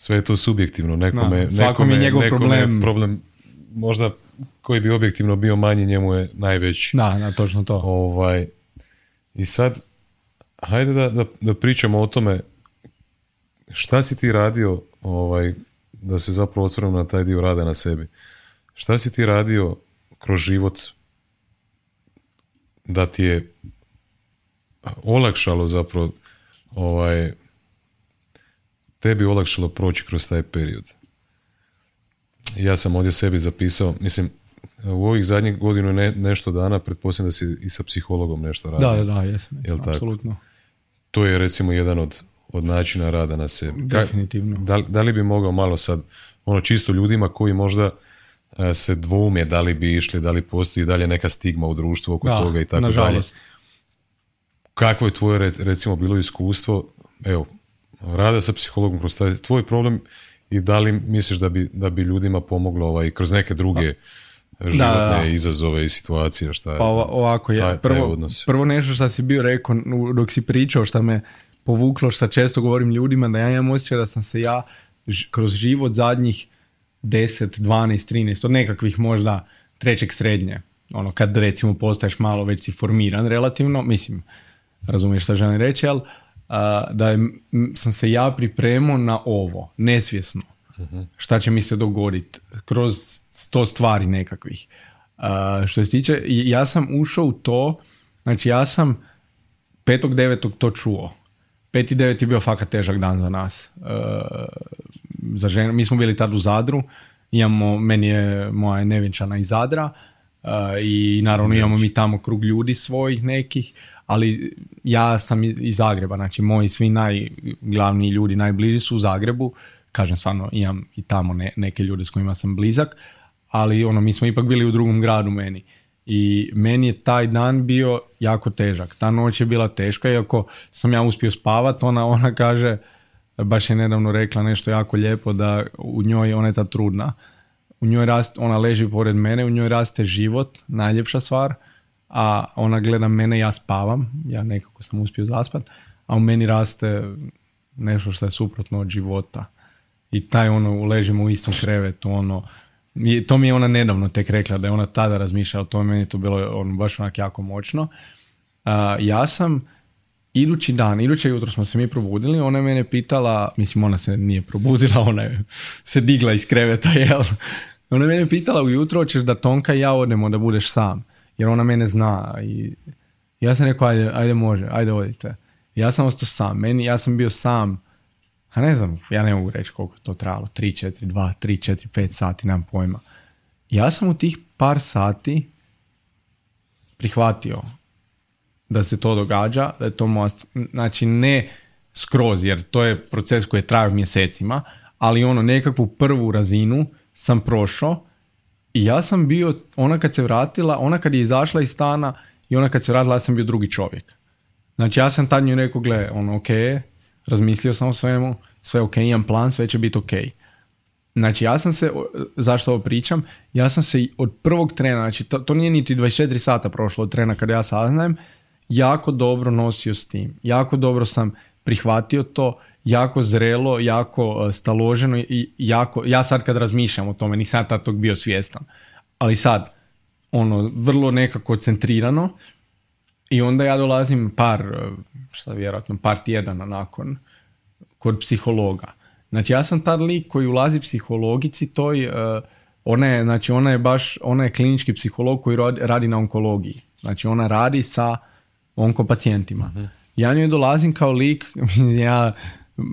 Sve je to subjektivno. Nekome, no, nekome, je njegov problem. problem možda koji bi objektivno bio manji, njemu je najveći. Da, da, točno to. Ovaj, I sad, hajde da, da, da pričamo o tome šta si ti radio, ovaj, da se zapravo osvrnem na taj dio rada na sebi. Šta si ti radio kroz život da ti je olakšalo zapravo ovaj, tebi olakšalo proći kroz taj period. Ja sam ovdje sebi zapisao, mislim, u ovih zadnjih godinu ne, nešto dana, pretpostavljam da si i sa psihologom nešto radio. Da, da, da, jesam, jesam apsolutno. To je recimo jedan od, od načina rada na sebi. Definitivno. Da, da li bi mogao malo sad, ono čisto ljudima koji možda e, se dvoume da li bi išli, da li postoji dalje neka stigma u društvu oko toga i tako nažalost. dalje. Kakvo je tvoje recimo bilo iskustvo, evo, rada sa psihologom kroz taj tvoj problem i da li misliš da bi, da bi ljudima pomoglo ovaj, kroz neke druge životne izazove i situacije šta je pa, ovako je. Prvo, prvo nešto što si bio rekao dok si pričao što me povuklo što često govorim ljudima da ja imam osjećaj da sam se ja kroz život zadnjih 10, 12, 13 od nekakvih možda trećeg srednje ono kad recimo postaješ malo već si formiran relativno mislim razumiješ šta želim reći ali da je, sam se ja pripremao na ovo, nesvjesno. uh Šta će mi se dogoditi kroz sto stvari nekakvih. Uh, što se tiče, ja sam ušao u to, znači ja sam 5.9. to čuo. 5.9. je bio fakat težak dan za nas. Uh, za ženu. Mi smo bili tad u Zadru, imamo, meni je moja nevjenčana iz Zadra i naravno imamo mi tamo krug ljudi svojih nekih, ali ja sam iz Zagreba, znači moji svi najglavniji ljudi, najbliži su u Zagrebu, kažem stvarno imam i tamo neke ljude s kojima sam blizak, ali ono, mi smo ipak bili u drugom gradu meni. I meni je taj dan bio jako težak. Ta noć je bila teška, iako sam ja uspio spavat, ona, ona kaže, baš je nedavno rekla nešto jako lijepo, da u njoj ona je ta trudna. U njoj raste, ona leži pored mene, u njoj raste život, najljepša stvar a ona gleda mene, ja spavam, ja nekako sam uspio zaspat, a u meni raste nešto što je suprotno od života. I taj ono, ležimo u istom krevetu, ono, to mi je ona nedavno tek rekla, da je ona tada razmišljala o tome, meni je to bilo ono, baš onak jako moćno. ja sam idući dan, iduće jutro smo se mi probudili, ona je mene pitala, mislim ona se nije probudila, ona je *laughs* se digla iz kreveta, jel? Ona je mene pitala ujutro, hoćeš da Tonka i ja odemo da budeš sam jer ona mene zna i ja sam rekao ajde, ajde može, ajde odite. Ja sam ostao sam, meni, ja sam bio sam, a ne znam, ja ne mogu reći koliko to trajalo, 3, 4, 2, 3, 4, 5 sati, nemam pojma. Ja sam u tih par sati prihvatio da se to događa, da je to most, znači ne skroz, jer to je proces koji je trajao mjesecima, ali ono nekakvu prvu razinu sam prošao ja sam bio, ona kad se vratila, ona kad je izašla iz stana i ona kad se vratila, ja sam bio drugi čovjek. Znači ja sam tad nju rekao, gle, ono, ok, razmislio sam o svemu, sve ok, imam plan, sve će biti ok. Znači ja sam se, zašto ovo pričam, ja sam se od prvog trena, znači to, to nije niti 24 sata prošlo od trena kada ja saznajem, jako dobro nosio s tim. Jako dobro sam prihvatio to jako zrelo, jako e, staloženo i jako, ja sad kad razmišljam o tome, nisam tad tog bio svjestan, ali sad, ono, vrlo nekako centrirano i onda ja dolazim par, e, šta vjerojatno, par tjedana nakon kod psihologa. Znači ja sam tad lik koji ulazi psihologici toj, uh, ona je, znači ona je baš, ona je klinički psiholog koji radi na onkologiji. Znači ona radi sa onkopacijentima. uh Ja njoj dolazim kao lik, *laughs* ja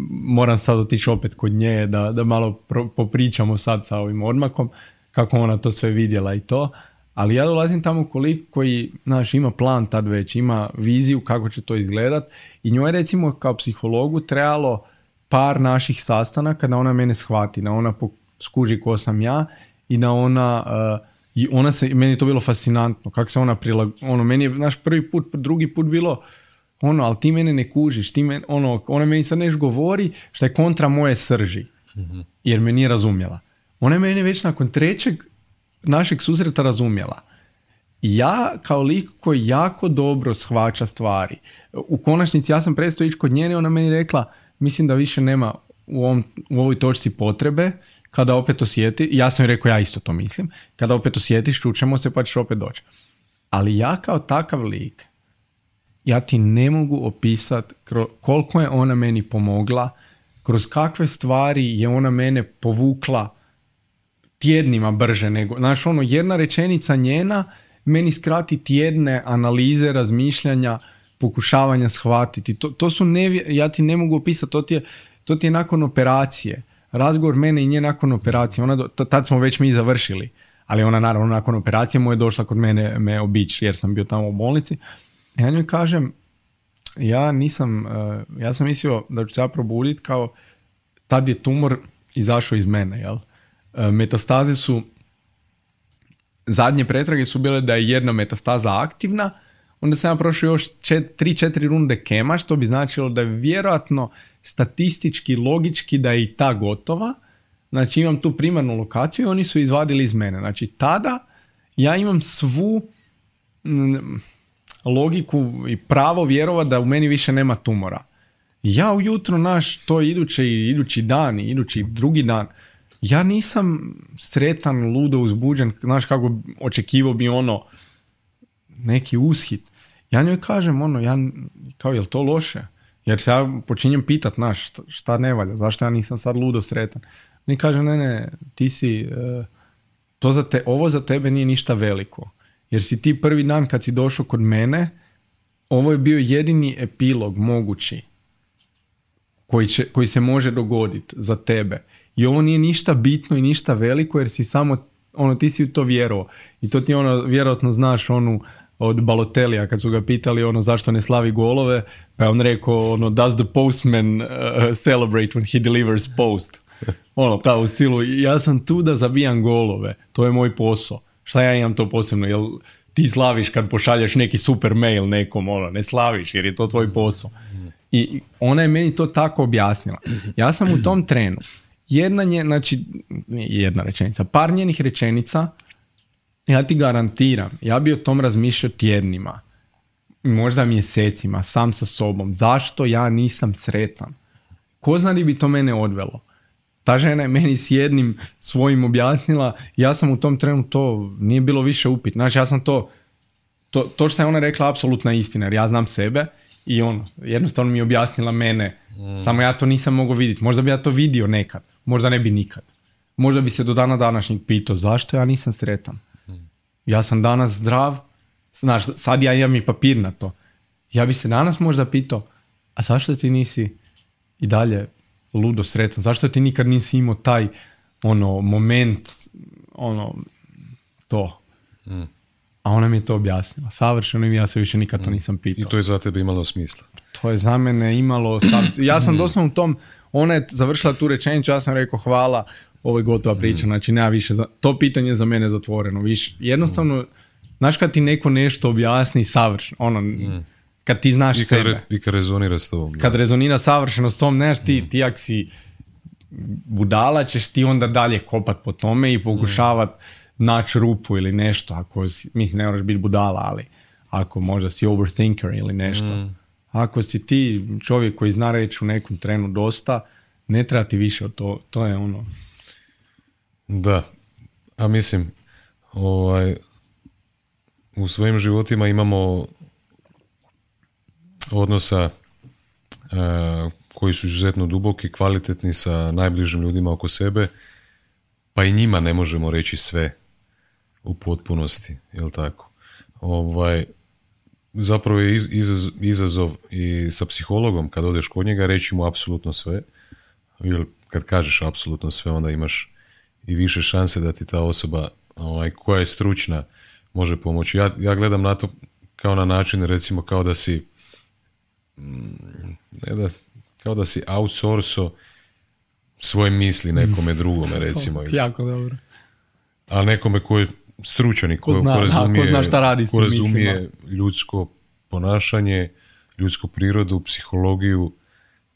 moram sad otići opet kod nje da, da malo popričamo sad sa ovim odmakom kako ona to sve vidjela i to. Ali ja dolazim tamo koliko koji, znaš, ima plan tad već, ima viziju kako će to izgledat i njoj recimo kao psihologu trebalo par naših sastanaka da ona mene shvati, da ona skuži ko sam ja i da ona uh, ona se, meni je to bilo fascinantno, kako se ona prilag... Ono, meni je naš prvi put, drugi put bilo, ono, ali ti mene ne kužiš, ti men, ono, ona meni sad nešto govori što je kontra moje srži, mhm. jer me nije razumjela. Ona je meni već nakon trećeg našeg susreta razumjela. Ja kao lik koji jako dobro shvaća stvari. U konačnici ja sam prestao ići kod njene, ona meni rekla, mislim da više nema u, ovom, u ovoj točci potrebe, kada opet osjeti, ja sam rekao ja isto to mislim, kada opet osjetiš, čućemo se pa ćeš opet doći. Ali ja kao takav lik, ja ti ne mogu opisati koliko je ona meni pomogla, kroz kakve stvari je ona mene povukla tjednima brže nego, znaš ono, jedna rečenica njena meni skrati tjedne analize, razmišljanja, pokušavanja shvatiti. To, to su ne, ja ti ne mogu opisati, to ti je, to ti je nakon operacije. Razgovor mene i nje nakon operacije, ona, tad smo već mi završili, ali ona naravno nakon operacije mu je došla kod mene me obići jer sam bio tamo u bolnici. Ja njoj kažem, ja nisam, eh, ja sam mislio da ću se ja probuditi kao tad je tumor izašao iz mene, jel? Eh, metastaze su, zadnje pretrage su bile da je jedna metastaza aktivna, onda sam ja prošao još 3-4 runde kema, što bi značilo da je vjerojatno statistički, logički da je i ta gotova. Znači imam tu primarnu lokaciju i oni su izvadili iz mene. Znači tada ja imam svu logiku i pravo vjerovat da u meni više nema tumora. Ja ujutro naš to iduće i idući dan i idući drugi dan ja nisam sretan, ludo uzbuđen, znaš kako očekivao bi ono neki ushit. Ja njoj kažem ono, ja, kao je to loše? Jer se ja počinjem pitat, znaš, šta ne valja, zašto ja nisam sad ludo sretan? Oni kaže, ne, ne, ti si, e, to za te, ovo za tebe nije ništa veliko. Jer si ti prvi dan kad si došao kod mene, ovo je bio jedini epilog mogući koji, će, koji se može dogoditi za tebe. I ovo nije ništa bitno i ništa veliko jer si samo, ono, ti si u to vjerovao. I to ti ono, vjerojatno znaš onu od Balotelija kad su ga pitali ono zašto ne slavi golove, pa je on rekao ono does the postman uh, celebrate when he delivers post. *laughs* Ono, ta u stilu, ja sam tu da zabijam golove, to je moj posao. Šta ja imam to posebno, jel ti slaviš kad pošalješ neki super mail nekom, ono, ne slaviš jer je to tvoj posao. I ona je meni to tako objasnila. Ja sam u tom trenu jedna nje, znači, jedna rečenica, par njenih rečenica, ja ti garantiram, ja bi o tom razmišljao tjednima, možda mjesecima, sam sa sobom. Zašto ja nisam sretan? Ko zna li bi to mene odvelo? Ta žena je meni s jednim svojim objasnila, ja sam u tom trenu to, nije bilo više upit. Znači, ja sam to, to, to što je ona rekla, apsolutna istina, jer ja znam sebe i ono, jednostavno mi je objasnila mene, mm. samo ja to nisam mogao vidjeti. Možda bi ja to vidio nekad možda ne bi nikad. Možda bi se do dana današnjeg pitao zašto ja nisam sretan. Ja sam danas zdrav, znaš, sad ja imam i papir na to. Ja bi se danas možda pitao, a zašto ti nisi i dalje ludo sretan? Zašto ti nikad nisi imao taj ono moment, ono, to. A ona mi je to objasnila. Savršeno i ja se više nikad to nisam pitao. I to je za tebe imalo smisla. To je za mene imalo... Ja sam doslovno u tom ona je završila tu rečenicu, ja sam rekao hvala, ovo je gotova priča, mm. znači nema više, to pitanje je za mene zatvoreno, više, jednostavno, mm. znaš kad ti neko nešto objasni savršeno, ono, mm. Kad ti znaš I kad sebe. I kad rezonira s tobom. Kad rezonira savršeno s tom, znaš ti, ti jak si budala, ćeš ti onda dalje kopat po tome i pokušavat naći rupu ili nešto, ako si, mislim, ne moraš biti budala, ali ako možda si overthinker ili nešto. Ako si ti čovjek koji zna reći u nekom trenu dosta, ne treba ti više od to. To je ono... Da. A mislim, ovaj, u svojim životima imamo odnosa uh, koji su izuzetno duboki, kvalitetni sa najbližim ljudima oko sebe, pa i njima ne možemo reći sve u potpunosti, jel tako? Ovaj, zapravo je izazov i sa psihologom kad odeš kod njega reći mu apsolutno sve, jer kad kažeš apsolutno sve onda imaš i više šanse da ti ta osoba ovaj, koja je stručna može pomoći. Ja, ja gledam na to kao na način recimo kao da si ne da, kao da si outsourco svoje misli nekome *laughs* drugome recimo. jako dobro. A nekome koji stručan ko, ko, zna, razumije, ko zna šta radi ko razumije ljudsko ponašanje, ljudsku prirodu, psihologiju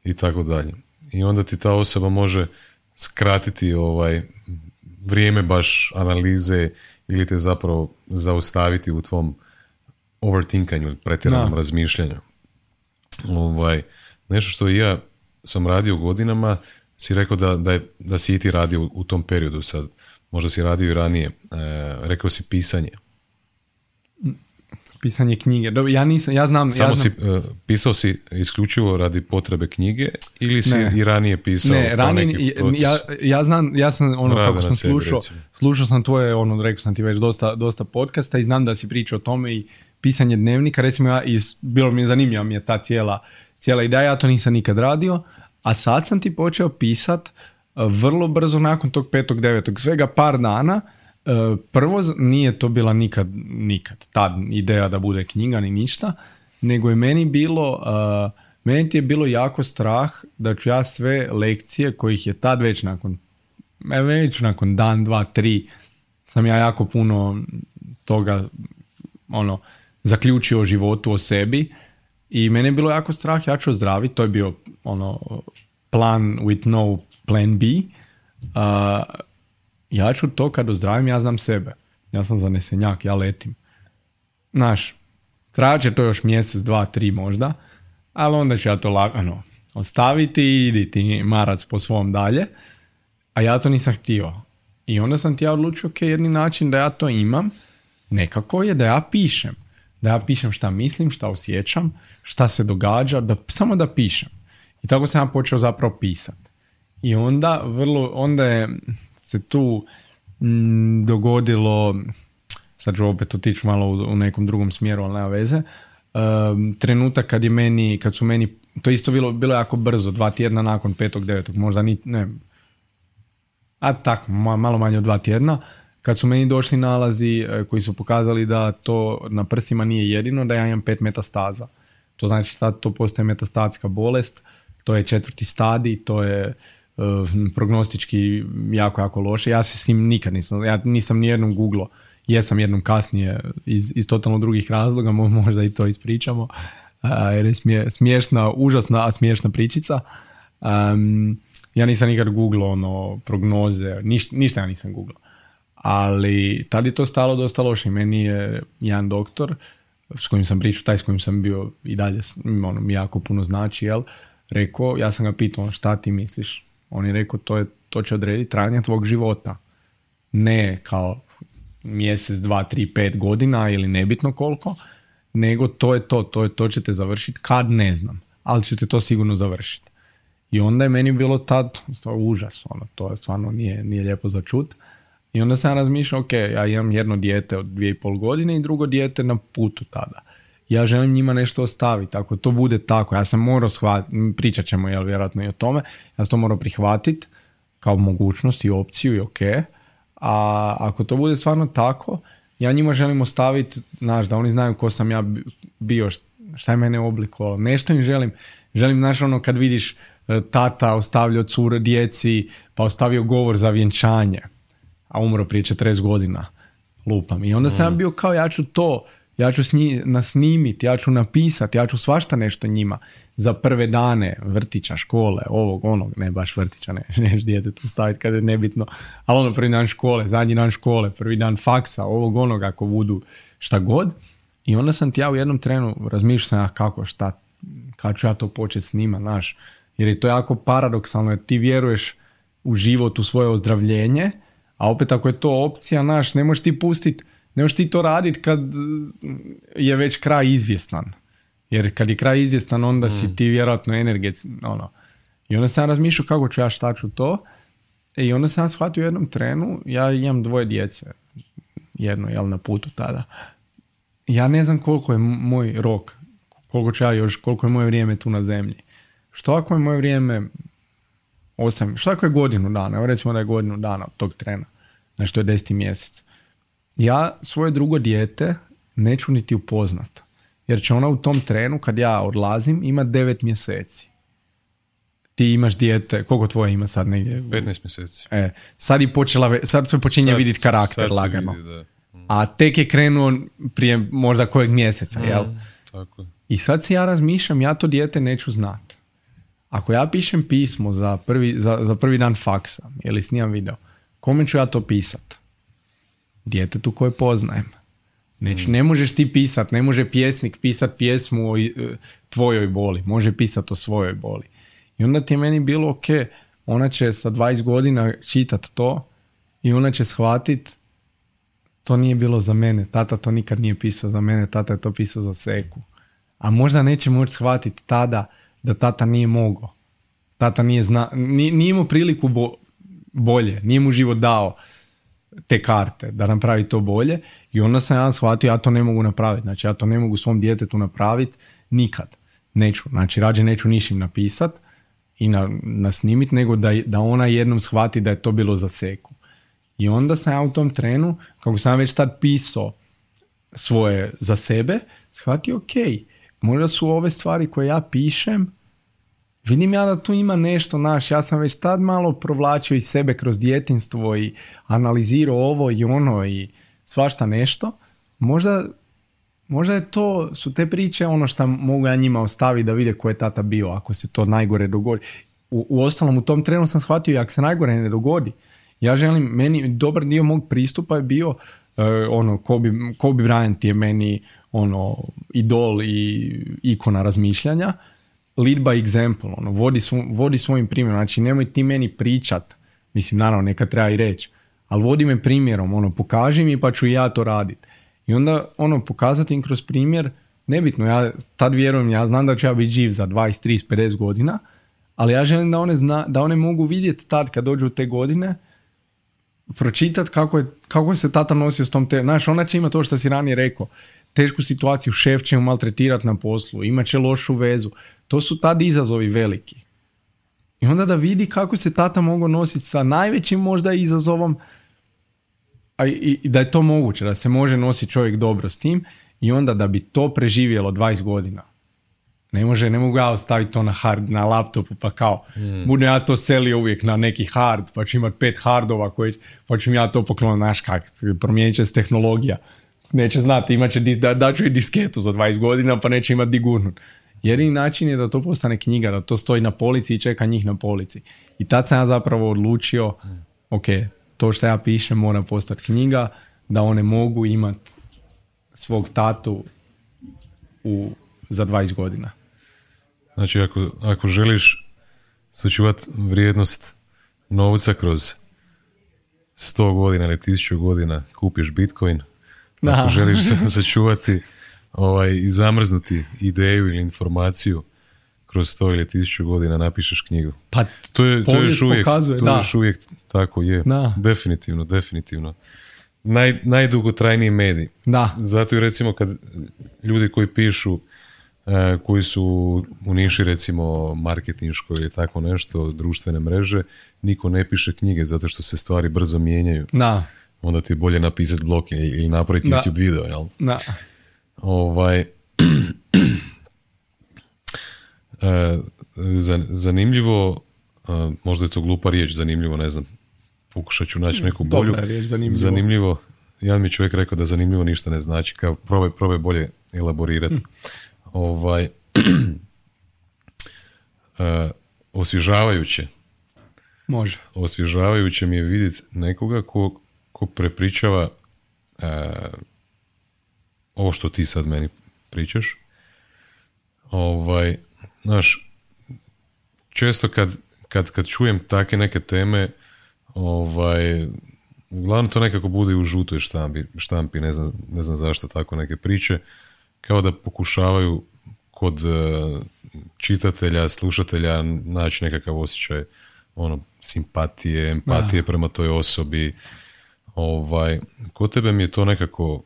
i tako dalje. I onda ti ta osoba može skratiti ovaj vrijeme baš analize ili te zapravo zaustaviti u tvom overthinkanju, pretjeranom razmišljanju. Ovaj, nešto što i ja sam radio godinama, si rekao da, da, je, da si i ti radio u, tom periodu sad, možda si radio i ranije, e, rekao si pisanje. Pisanje knjige. Dobro, ja nisam, ja znam... Samo ja znam... si, uh, pisao si isključivo radi potrebe knjige ili si i ranije pisao? Ne, ranije, ja, ja znam, ja sam ono kako sam slušao, slušao sam tvoje, ono, rekao sam ti već dosta, dosta podcasta i znam da si pričao o tome i pisanje dnevnika, recimo ja, iz, bilo mi je zanimljiva mi je ta cijela, cijela ideja, ja to nisam nikad radio, a sad sam ti počeo pisat uh, vrlo brzo nakon tog petog devetog, svega par dana, E, prvo, nije to bila nikad, nikad ta ideja da bude knjiga ni ništa, nego je meni bilo, e, meni ti je bilo jako strah da ću ja sve lekcije kojih je tad već nakon, e, već nakon dan, dva, tri, sam ja jako puno toga ono, zaključio o životu, o sebi i meni je bilo jako strah, ja ću ozdraviti, to je bio ono plan with no plan B. Uh, ja ću to kad ozdravim, ja znam sebe. Ja sam zanesenjak, ja letim. Znaš, trajat će to još mjesec, dva, tri možda, ali onda ću ja to lagano ostaviti i idi ti marac po svom dalje. A ja to nisam htio. I onda sam ti ja odlučio, ok, jedni način da ja to imam, nekako je da ja pišem. Da ja pišem šta mislim, šta osjećam, šta se događa, da, samo da pišem. I tako sam ja počeo zapravo pisat. I onda, vrlo, onda je se tu mm, dogodilo, sad ću opet otići malo u, nekom drugom smjeru, ali nema veze, um, trenutak kad je meni, kad su meni, to isto bilo, bilo jako brzo, dva tjedna nakon petog, devetog, možda ni, ne, a tako, malo manje od dva tjedna, kad su meni došli nalazi e, koji su pokazali da to na prsima nije jedino, da ja imam pet metastaza. To znači da to postaje metastatska bolest, to je četvrti stadij, to je Eh, prognostički jako, jako loše. Ja se s njim nikad nisam, ja nisam nijednom googlo, jesam jednom kasnije iz, iz totalno drugih razloga, možda i to ispričamo, jer je smije, smiješna, užasna, a smiješna pričica. Um, ja nisam nikad googlo ono, prognoze, ništa ja nisam googlo. Ali tad je to stalo dosta loše. Meni je jedan doktor s kojim sam pričao, taj s kojim sam bio i dalje, ono, mi jako puno znači, jel, rekao, ja sam ga pitao, šta ti misliš? On je rekao to, je, to će odrediti trajanje tvog života. Ne kao mjesec, dva, tri, pet godina ili nebitno koliko, nego to je to, to, je, to ćete završiti kad ne znam, ali ćete to sigurno završiti. I onda je meni bilo tad, je užas, ono, to je stvarno nije, nije lijepo za čut. I onda sam razmišljao, ok, ja imam jedno dijete od dvije i pol godine i drugo dijete na putu tada ja želim njima nešto ostaviti. Ako to bude tako, ja sam morao shvatiti, pričat ćemo jel, vjerojatno i o tome, ja sam to morao prihvatiti kao mogućnost i opciju i ok. A ako to bude stvarno tako, ja njima želim ostaviti, znaš, da oni znaju ko sam ja bio, šta je mene oblikovalo, nešto im želim, želim, znaš, ono kad vidiš e, tata ostavljao cure djeci, pa ostavio govor za vjenčanje, a umro prije 40 godina, lupam. I onda sam mm. bio kao ja ću to, ja ću nasnimiti, ja ću napisati, ja ću svašta nešto njima za prve dane vrtića, škole, ovog, onog, ne baš vrtića, ne, *laughs* neš dijete tu staviti kad je nebitno, ali ono prvi dan škole, zadnji dan škole, prvi dan faksa, ovog, onog, ako budu šta god. I onda sam ti ja u jednom trenu razmišljao sam ja kako, šta, kad ću ja to početi s njima, znaš, jer je to jako paradoksalno, jer ti vjeruješ u život, u svoje ozdravljenje, a opet ako je to opcija, znaš, ne možeš ti pustiti ne možeš ti to raditi kad je već kraj izvjestan. Jer kad je kraj izvjestan, onda si mm. ti vjerojatno energetski, ono. I onda sam razmišljao kako ću ja šta ću to. E, I onda sam shvatio u jednom trenu, ja imam dvoje djece. Jedno, jel, na putu tada. Ja ne znam koliko je moj rok, koliko ću ja još, koliko je moje vrijeme tu na zemlji. Što ako je moje vrijeme osam, što ako je godinu dana, evo recimo da je godinu dana od tog trena, znači to je deseti mjesec ja svoje drugo dijete neću niti upoznat. Jer će ona u tom trenu, kad ja odlazim, ima devet mjeseci. Ti imaš dijete, koliko tvoje ima sad negdje? 15 mjeseci. E, sad, i počela, sad sve počinje vidjeti karakter lagano. A tek je krenuo prije možda kojeg mjeseca, jel? Mm, tako. I sad si ja razmišljam, ja to dijete neću znat. Ako ja pišem pismo za prvi, za, za prvi dan faksa ili snimam video, kome ću ja to pisat? Djetetu koje poznajem. Neć, mm. Ne možeš ti pisat, ne može pjesnik pisat pjesmu o e, tvojoj boli, može pisat o svojoj boli. I onda ti je meni bilo ok, ona će sa 20 godina čitat to i ona će shvatit to nije bilo za mene, tata to nikad nije pisao za mene, tata je to pisao za seku. A možda neće moći shvatiti tada da tata nije mogao. Tata nije, zna, nije, nije imao priliku bolje, nije mu život dao te karte da napravi to bolje i onda sam ja shvatio ja to ne mogu napraviti, znači ja to ne mogu svom djetetu napraviti nikad. Neću, znači rađe neću nišim napisat i na, nasnimit nego da, da ona jednom shvati da je to bilo za seku. I onda sam ja u tom trenu, kako sam već tad pisao svoje za sebe, shvatio ok, možda su ove stvari koje ja pišem, vidim ja da tu ima nešto naš, ja sam već tad malo provlačio iz sebe kroz djetinstvo i analizirao ovo i ono i svašta nešto, možda, možda je to, su te priče ono što mogu ja njima ostaviti da vide ko je tata bio ako se to najgore dogodi. U, u ostalom u tom trenu sam shvatio i ako se najgore ne dogodi, ja želim, meni dobar dio mog pristupa je bio uh, ono, Kobe, Kobe Bryant je meni ono, idol i ikona razmišljanja, lead by example, ono, vodi, vodi svojim primjerom, znači nemoj ti meni pričat, mislim naravno neka treba i reći, ali vodi me primjerom, ono, pokaži mi pa ću i ja to raditi. I onda, ono, pokazati im kroz primjer, nebitno, ja tad vjerujem, ja znam da ću ja biti živ za 20, 30, 50 godina, ali ja želim da one, zna, da one mogu vidjeti tad kad dođu u te godine, pročitat kako je, kako se tata nosio s tom te, znaš, ona će imati to što si ranije rekao, tešku situaciju, šef će mu maltretirati na poslu, imat će lošu vezu, to su tad izazovi veliki. I onda da vidi kako se tata mogu nositi sa najvećim možda izazovom, a i, i da je to moguće, da se može nositi čovjek dobro s tim i onda da bi to preživjelo 20 godina. Ne može, ne mogu ja ostaviti to na hard, na laptopu, pa kao, mm. bude ja to selio uvijek na neki hard, pa ću imat pet hardova, koji, pa ću ja to pokloniti, znaš kak, promijenit će se tehnologija. Neće znati, imat će, da, da ću i disketu za 20 godina, pa neće imati digurnut. Jedini način je da to postane knjiga, da to stoji na polici i čeka njih na polici. I tad sam ja zapravo odlučio, ok, to što ja pišem mora postati knjiga, da one mogu imat svog tatu u, za 20 godina. Znači, ako, ako želiš sačuvati vrijednost novca kroz 100 godina ili 1000 godina, kupiš Bitcoin. Da. Ako želiš *laughs* sačuvati ovaj, i zamrznuti ideju ili informaciju kroz 100 ili 1000 godina napišeš knjigu. Pa to je, to je još uvijek, pokazuje, to je još uvijek tako je. Da. Definitivno, definitivno. Naj, najdugotrajniji medij. Da. Zato i recimo kad ljudi koji pišu E, koji su u niši recimo marketinškoj ili tako nešto, društvene mreže, niko ne piše knjige zato što se stvari brzo mijenjaju. Da. Onda ti je bolje napisati blog ili napraviti YouTube video, jel? Da. Ovaj, *clears throat* e, zanimljivo, e, možda je to glupa riječ, zanimljivo, ne znam, pokušat ću naći neku bolju. riječ, zanimljivo. zanimljivo. Jedan mi čovjek rekao da zanimljivo ništa ne znači, kao probaj, probaj bolje elaborirati. Hm ovaj, uh, *clears throat* osvježavajuće. Može. Osvježavajuće mi je vidjeti nekoga ko, ko prepričava uh, ovo što ti sad meni pričaš. Ovaj, znaš, često kad, kad, kad čujem takve neke teme, ovaj, uglavnom to nekako bude u žutoj štampi, štampi ne, znam, ne znam zašto tako neke priče kao da pokušavaju kod e, čitatelja, slušatelja naći nekakav osjećaj ono, simpatije, empatije prema toj osobi. Ovaj, kod tebe mi je to nekako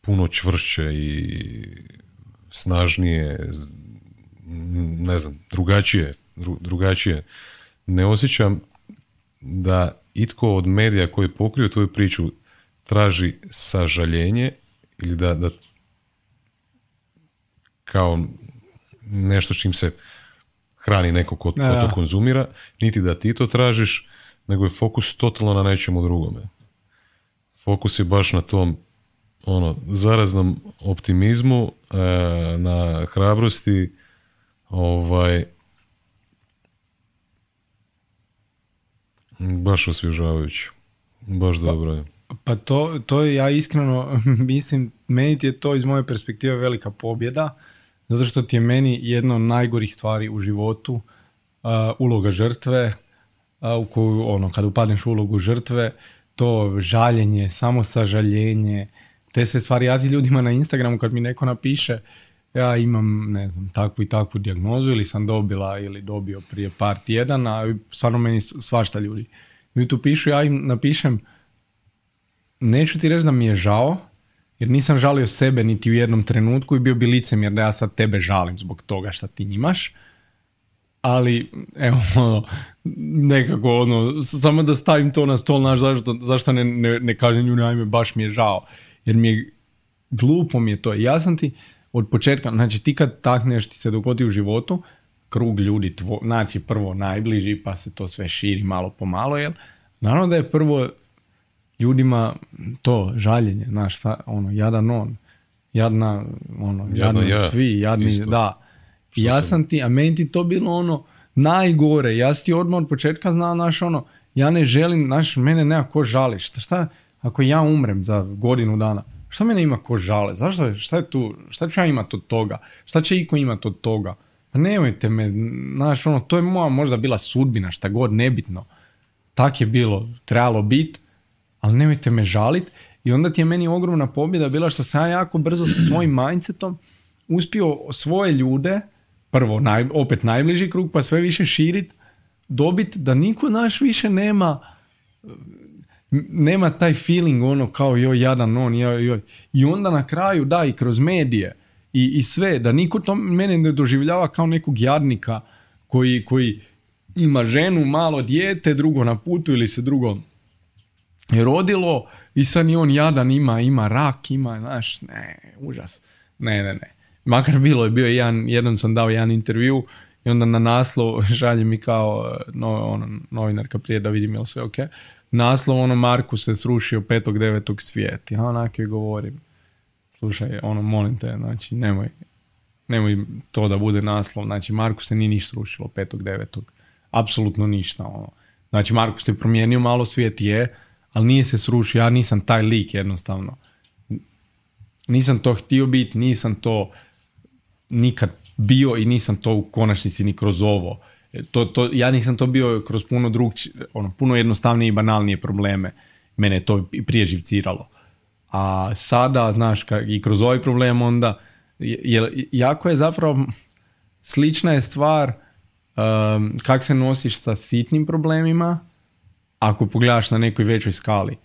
puno čvršće i snažnije, ne znam, drugačije, drugačije. Ne osjećam da itko od medija koji pokriju tvoju priču traži sažaljenje ili da, da kao nešto čim se hrani neko ko, to konzumira, niti da ti to tražiš, nego je fokus totalno na nečemu drugome. Fokus je baš na tom ono, zaraznom optimizmu, e, na hrabrosti, ovaj, baš osvježavajući. Baš pa, dobro je. Pa to, to je, ja iskreno *laughs* mislim, meni ti je to iz moje perspektive velika pobjeda, zato što ti je meni jedna od najgorih stvari u životu uh, uloga žrtve, uh, u koju, ono, kad upadneš u ulogu žrtve, to žaljenje, samo sažaljenje, te sve stvari. Ja ti ljudima na Instagramu kad mi neko napiše ja imam, ne znam, takvu i takvu dijagnozu ili sam dobila ili dobio prije par tjedana, stvarno meni svašta ljudi. Mi tu pišu, ja im napišem, neću ti reći da mi je žao, jer nisam žalio sebe niti u jednom trenutku i bio bi licemjer da ja sad tebe žalim zbog toga što ti imaš. Ali, evo, ono, nekako, ono, samo da stavim to na stol, naš, zašto, zašto ne, ne, ne kažem nju, najme, baš mi je žao. Jer mi je, glupo mi je to. Ja sam ti, od početka, znači ti kad takneš ti se dogodi u životu, krug ljudi, tvo, znači prvo najbliži pa se to sve širi malo po malo, jel? Naravno da je prvo ljudima to žaljenje, znaš, ono, jadan on, jadna, ono, jadno ja, svi, jadni, isto. da. Ja sam ti, a meni ti to bilo ono, najgore, ja ti odmah od početka znam, znaš, ono, ja ne želim, znaš, mene nema ko žališ, šta, šta ako ja umrem za godinu dana, šta mene ima ko žale, zašto, šta je tu, šta ću ja imati od toga, šta će iko imati od toga, pa nemojte me, znaš, ono, to je moja možda bila sudbina, šta god, nebitno, tak je bilo, trebalo biti, ali nemojte me žalit. I onda ti je meni ogromna pobjeda bila što sam ja jako brzo sa svojim mindsetom uspio svoje ljude, prvo naj, opet najbliži krug, pa sve više širit, dobit da niko naš više nema nema taj feeling ono kao joj jadan on joj, joj. i onda na kraju da i kroz medije i, i sve da niko to mene ne doživljava kao nekog jadnika koji, koji ima ženu, malo dijete, drugo na putu ili se drugo rodilo i sad ni on jadan ima, ima rak, ima, znaš, ne, užas. Ne, ne, ne. Makar bilo je bio jedan, jednom sam dao jedan intervju i onda na naslov *laughs* šalje mi kao no, ono, novinarka prije da vidim je sve ok. Naslov ono Marku se srušio 5.9. svijet. Ja onako joj govorim. Slušaj, ono, molim te, znači, nemoj, nemoj to da bude naslov. Znači, Marku se nije ništa srušilo 5.9. Apsolutno ništa. Ono. Znači, Marku se promijenio malo, svijet je, ali nije se srušio, ja nisam taj lik jednostavno. Nisam to htio biti, nisam to nikad bio i nisam to u konačnici ni kroz ovo. E, to, to, ja nisam to bio kroz puno drug, ono, puno jednostavnije i banalnije probleme. Mene je to prije živciralo. A sada, znaš, i kroz ovaj problem onda, je, jako je zapravo, slična je stvar um, kak se nosiš sa sitnim problemima, ako pogledaš na nekoj većoj skali,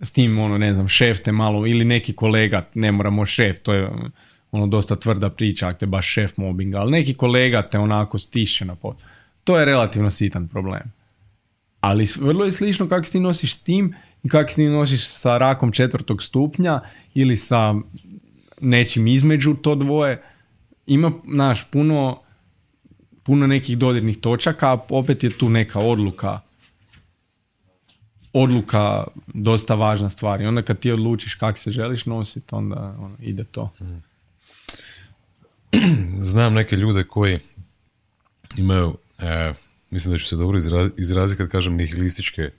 s tim, ono, ne znam, šef te malo, ili neki kolega, ne moramo šef, to je ono dosta tvrda priča, ako te baš šef mobbinga, ali neki kolega te onako stiše na pot. To je relativno sitan problem. Ali vrlo je slično kako se ti nosiš s tim i kako se ti nosiš sa rakom četvrtog stupnja ili sa nečim između to dvoje. Ima, naš, puno, puno nekih dodirnih točaka, a opet je tu neka odluka odluka dosta važna stvar i onda kad ti odlučiš kako se želiš nositi, onda ono, ide to. *clears throat* Znam neke ljude koji imaju, e, mislim da ću se dobro izraziti kad kažem nihilističke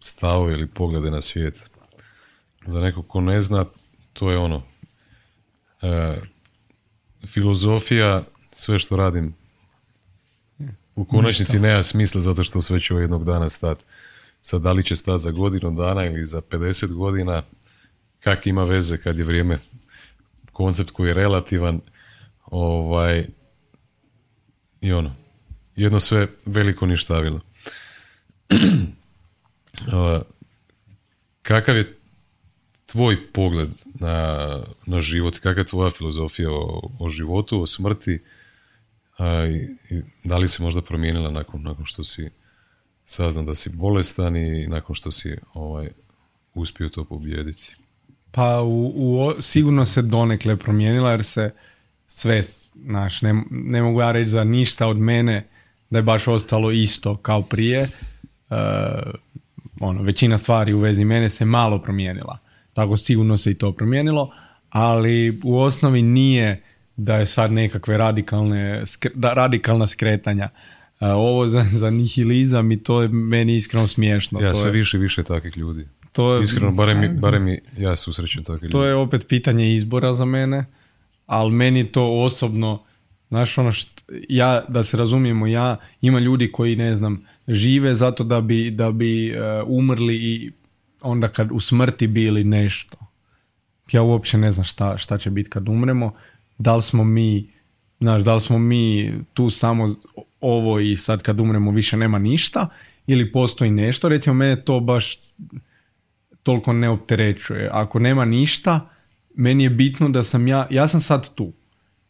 stavove ili poglede na svijet. Za neko ko ne zna, to je ono, e, filozofija, sve što radim u konačnici nema smisla zato što sve će jednog dana stati. Sad, da li će stati za godinu dana ili za 50 godina, kak ima veze kad je vrijeme koncept koji je relativan ovaj i ono jedno sve veliko ništavilo. *clears throat* Kakav je tvoj pogled na, na život? Kakav je tvoja filozofija o, o životu, o smrti? A, i, i, da li se možda promijenila nakon, nakon što si saznam da si bolestan i nakon što si ovaj, uspio to pobijediti? Pa u, u, sigurno se donekle promijenila jer se sve, znaš, ne, ne mogu ja reći za ništa od mene da je baš ostalo isto kao prije. Uh, ono, većina stvari u vezi mene se malo promijenila. tako sigurno se i to promijenilo, ali u osnovi nije da je sad nekakve radikalne, radikalna skretanja. E, ovo za, za nihilizam i to je meni iskreno smiješno. Ja, to sve je, više više takvih ljudi. To je, iskreno, barem, barem ja susrećem ljudi. To je opet pitanje izbora za mene, ali meni to osobno, znaš ono što, ja, da se razumijemo, ja, ima ljudi koji, ne znam, žive zato da bi, da bi uh, umrli i onda kad u smrti bili nešto. Ja uopće ne znam šta, šta će biti kad umremo. Da li smo mi, znaš, da li smo mi tu samo ovo i sad kad umremo više nema ništa ili postoji nešto. Recimo, mene to baš toliko ne opterećuje. Ako nema ništa, meni je bitno da sam ja, ja sam sad tu.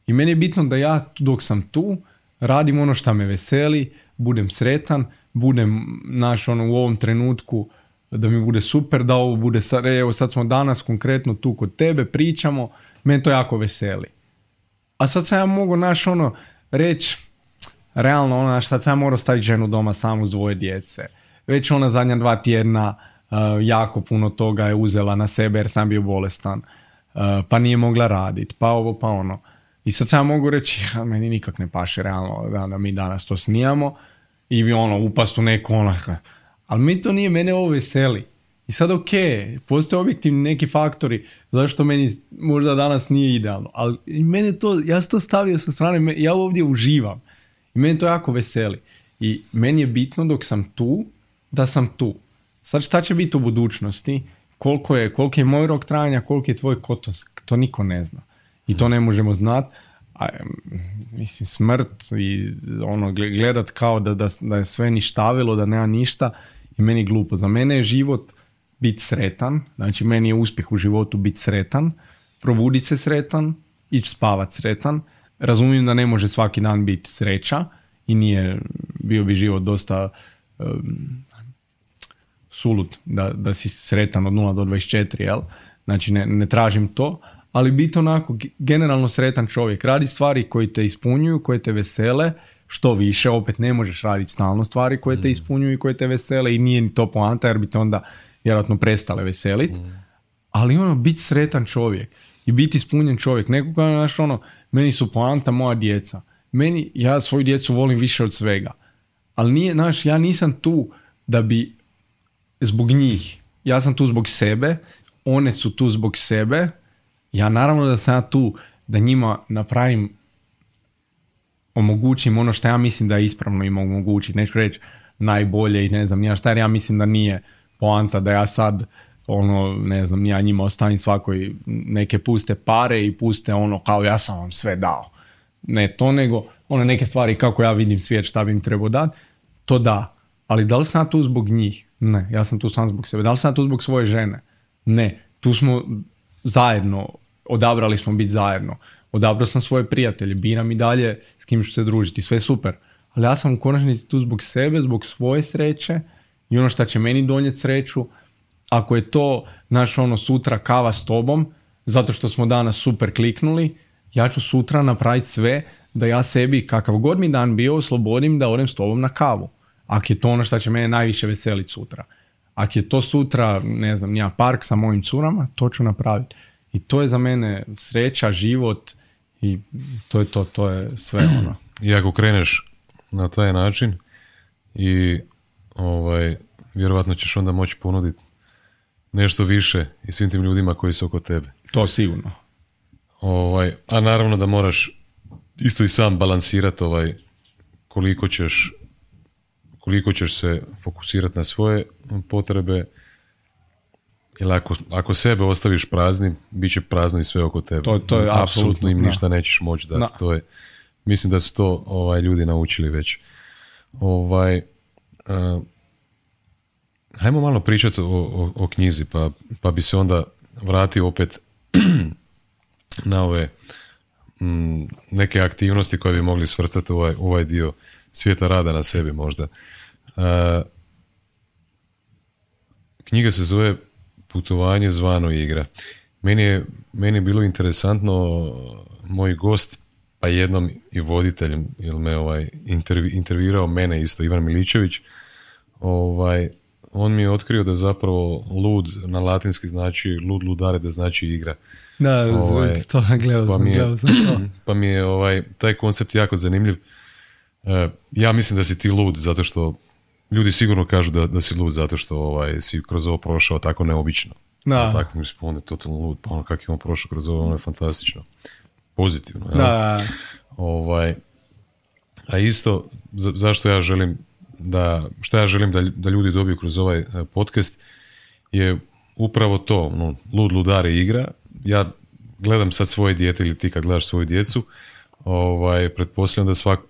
I meni je bitno da ja dok sam tu radim ono što me veseli, budem sretan, budem naš ono u ovom trenutku da mi bude super, da ovo bude sad, evo sad smo danas konkretno tu kod tebe, pričamo, meni to jako veseli. A sad sam ja mogu naš ono reći, realno ono, sad sam ja morao staviti ženu doma samu uz dvoje djece. Već ona zadnja dva tjedna jako puno toga je uzela na sebe jer sam bio bolestan. Pa nije mogla raditi, pa ovo, pa ono. I sad sam mogu reći, *laughs* ja, meni nikak ne paše realno da, da mi danas to snijamo i ono, upast u neko ono, *laughs* ali mi to nije, mene ovo veseli. I sad ok, postoje objektivni neki faktori zašto meni možda danas nije idealno, ali mene to, ja sam to stavio sa strane, ja ovdje uživam i meni to jako veseli. I meni je bitno dok sam tu, da sam tu. Sad šta će biti u budućnosti, koliko je, koliko je moj rok trajanja, koliko je tvoj kotos, to niko ne zna. I to ne možemo znati a, mislim, smrt i ono, gledat kao da, da, da je sve ništavilo, da nema ništa i meni glupo. Za mene je život biti sretan, znači meni je uspjeh u životu biti sretan, probuditi se sretan, ići spavat sretan. Razumijem da ne može svaki dan biti sreća i nije, bio bi život dosta sulut da, da si sretan od 0 do 24, jel? Znači ne, ne tražim to, ali biti onako generalno sretan čovjek. Radi stvari koji te ispunjuju, koje te vesele, što više, opet ne možeš raditi stalno stvari koje te mm. ispunjuju i koje te vesele i nije ni to poanta jer bi te onda vjerojatno prestale veseliti. Mm. Ali ono, biti sretan čovjek i biti ispunjen čovjek. Nekoga, znaš, ono, meni su poanta moja djeca. Meni, ja svoju djecu volim više od svega. Ali nije, znaš, ja nisam tu da bi zbog njih. Ja sam tu zbog sebe, one su tu zbog sebe ja naravno da sam ja tu da njima napravim omogućim ono što ja mislim da je ispravno im omogućiti. Neću reći najbolje i ne znam ja šta jer ja mislim da nije poanta da ja sad ono, ne znam, ja njima ostavim svakoj neke puste pare i puste ono kao ja sam vam sve dao. Ne to, nego one neke stvari kako ja vidim svijet šta bi im trebao dati, to da. Ali da li sam tu zbog njih? Ne, ja sam tu sam zbog sebe. Da li sam tu zbog svoje žene? Ne, tu smo zajedno odabrali smo biti zajedno. Odabrao sam svoje prijatelje, biram i dalje s kim ću se družiti, sve super. Ali ja sam u konačnici tu zbog sebe, zbog svoje sreće i ono što će meni donijeti sreću. Ako je to, naš ono, sutra kava s tobom, zato što smo danas super kliknuli, ja ću sutra napraviti sve da ja sebi, kakav god mi dan bio, oslobodim da odem s tobom na kavu. Ako je to ono što će mene najviše veseliti sutra. Ako je to sutra, ne znam, ja park sa mojim curama, to ću napraviti. I to je za mene sreća, život i to je to, to je sve *clears throat* ono. I ako kreneš na taj način i ovaj, vjerovatno ćeš onda moći ponuditi nešto više i svim tim ljudima koji su oko tebe. To sigurno. Ovaj, a naravno da moraš isto i sam balansirati ovaj, koliko ćeš koliko ćeš se fokusirati na svoje potrebe jer ako, ako sebe ostaviš praznim, bit će prazno i sve oko tebe. To, to je apsolutno im ništa nećeš moći dati. To je, mislim da su to ovaj, ljudi naučili već. Ovaj, uh, hajmo malo pričati o, o, o, knjizi, pa, pa bi se onda vratio opet *clears throat* na ove mm, neke aktivnosti koje bi mogli svrstati ovaj, ovaj dio svijeta rada na sebi možda. Uh, knjiga se zove putovanje zvano igra. Meni je, meni je bilo interesantno, moj gost, pa jednom i voditelj, jer me ovaj, intervi, intervirao mene isto, Ivan Miličević, ovaj, on mi je otkrio da zapravo lud na latinski znači lud ludare da znači igra. Da, ovaj, to gledao pa sam, mi je, *clears throat* Pa mi je ovaj, taj koncept jako zanimljiv. E, ja mislim da si ti lud zato što ljudi sigurno kažu da, da si lud zato što ovaj, si kroz ovo prošao tako neobično. Da. Tako mi je totalno lud, pa ono kako je on prošao kroz ovo, ono je fantastično. Pozitivno. Da. Ovaj, a isto, zašto ja želim da, što ja želim da, da ljudi dobiju kroz ovaj e, podcast je upravo to, no, lud ludare igra, ja gledam sad svoje dijete ili ti kad gledaš svoju djecu, ovaj, pretpostavljam da svak,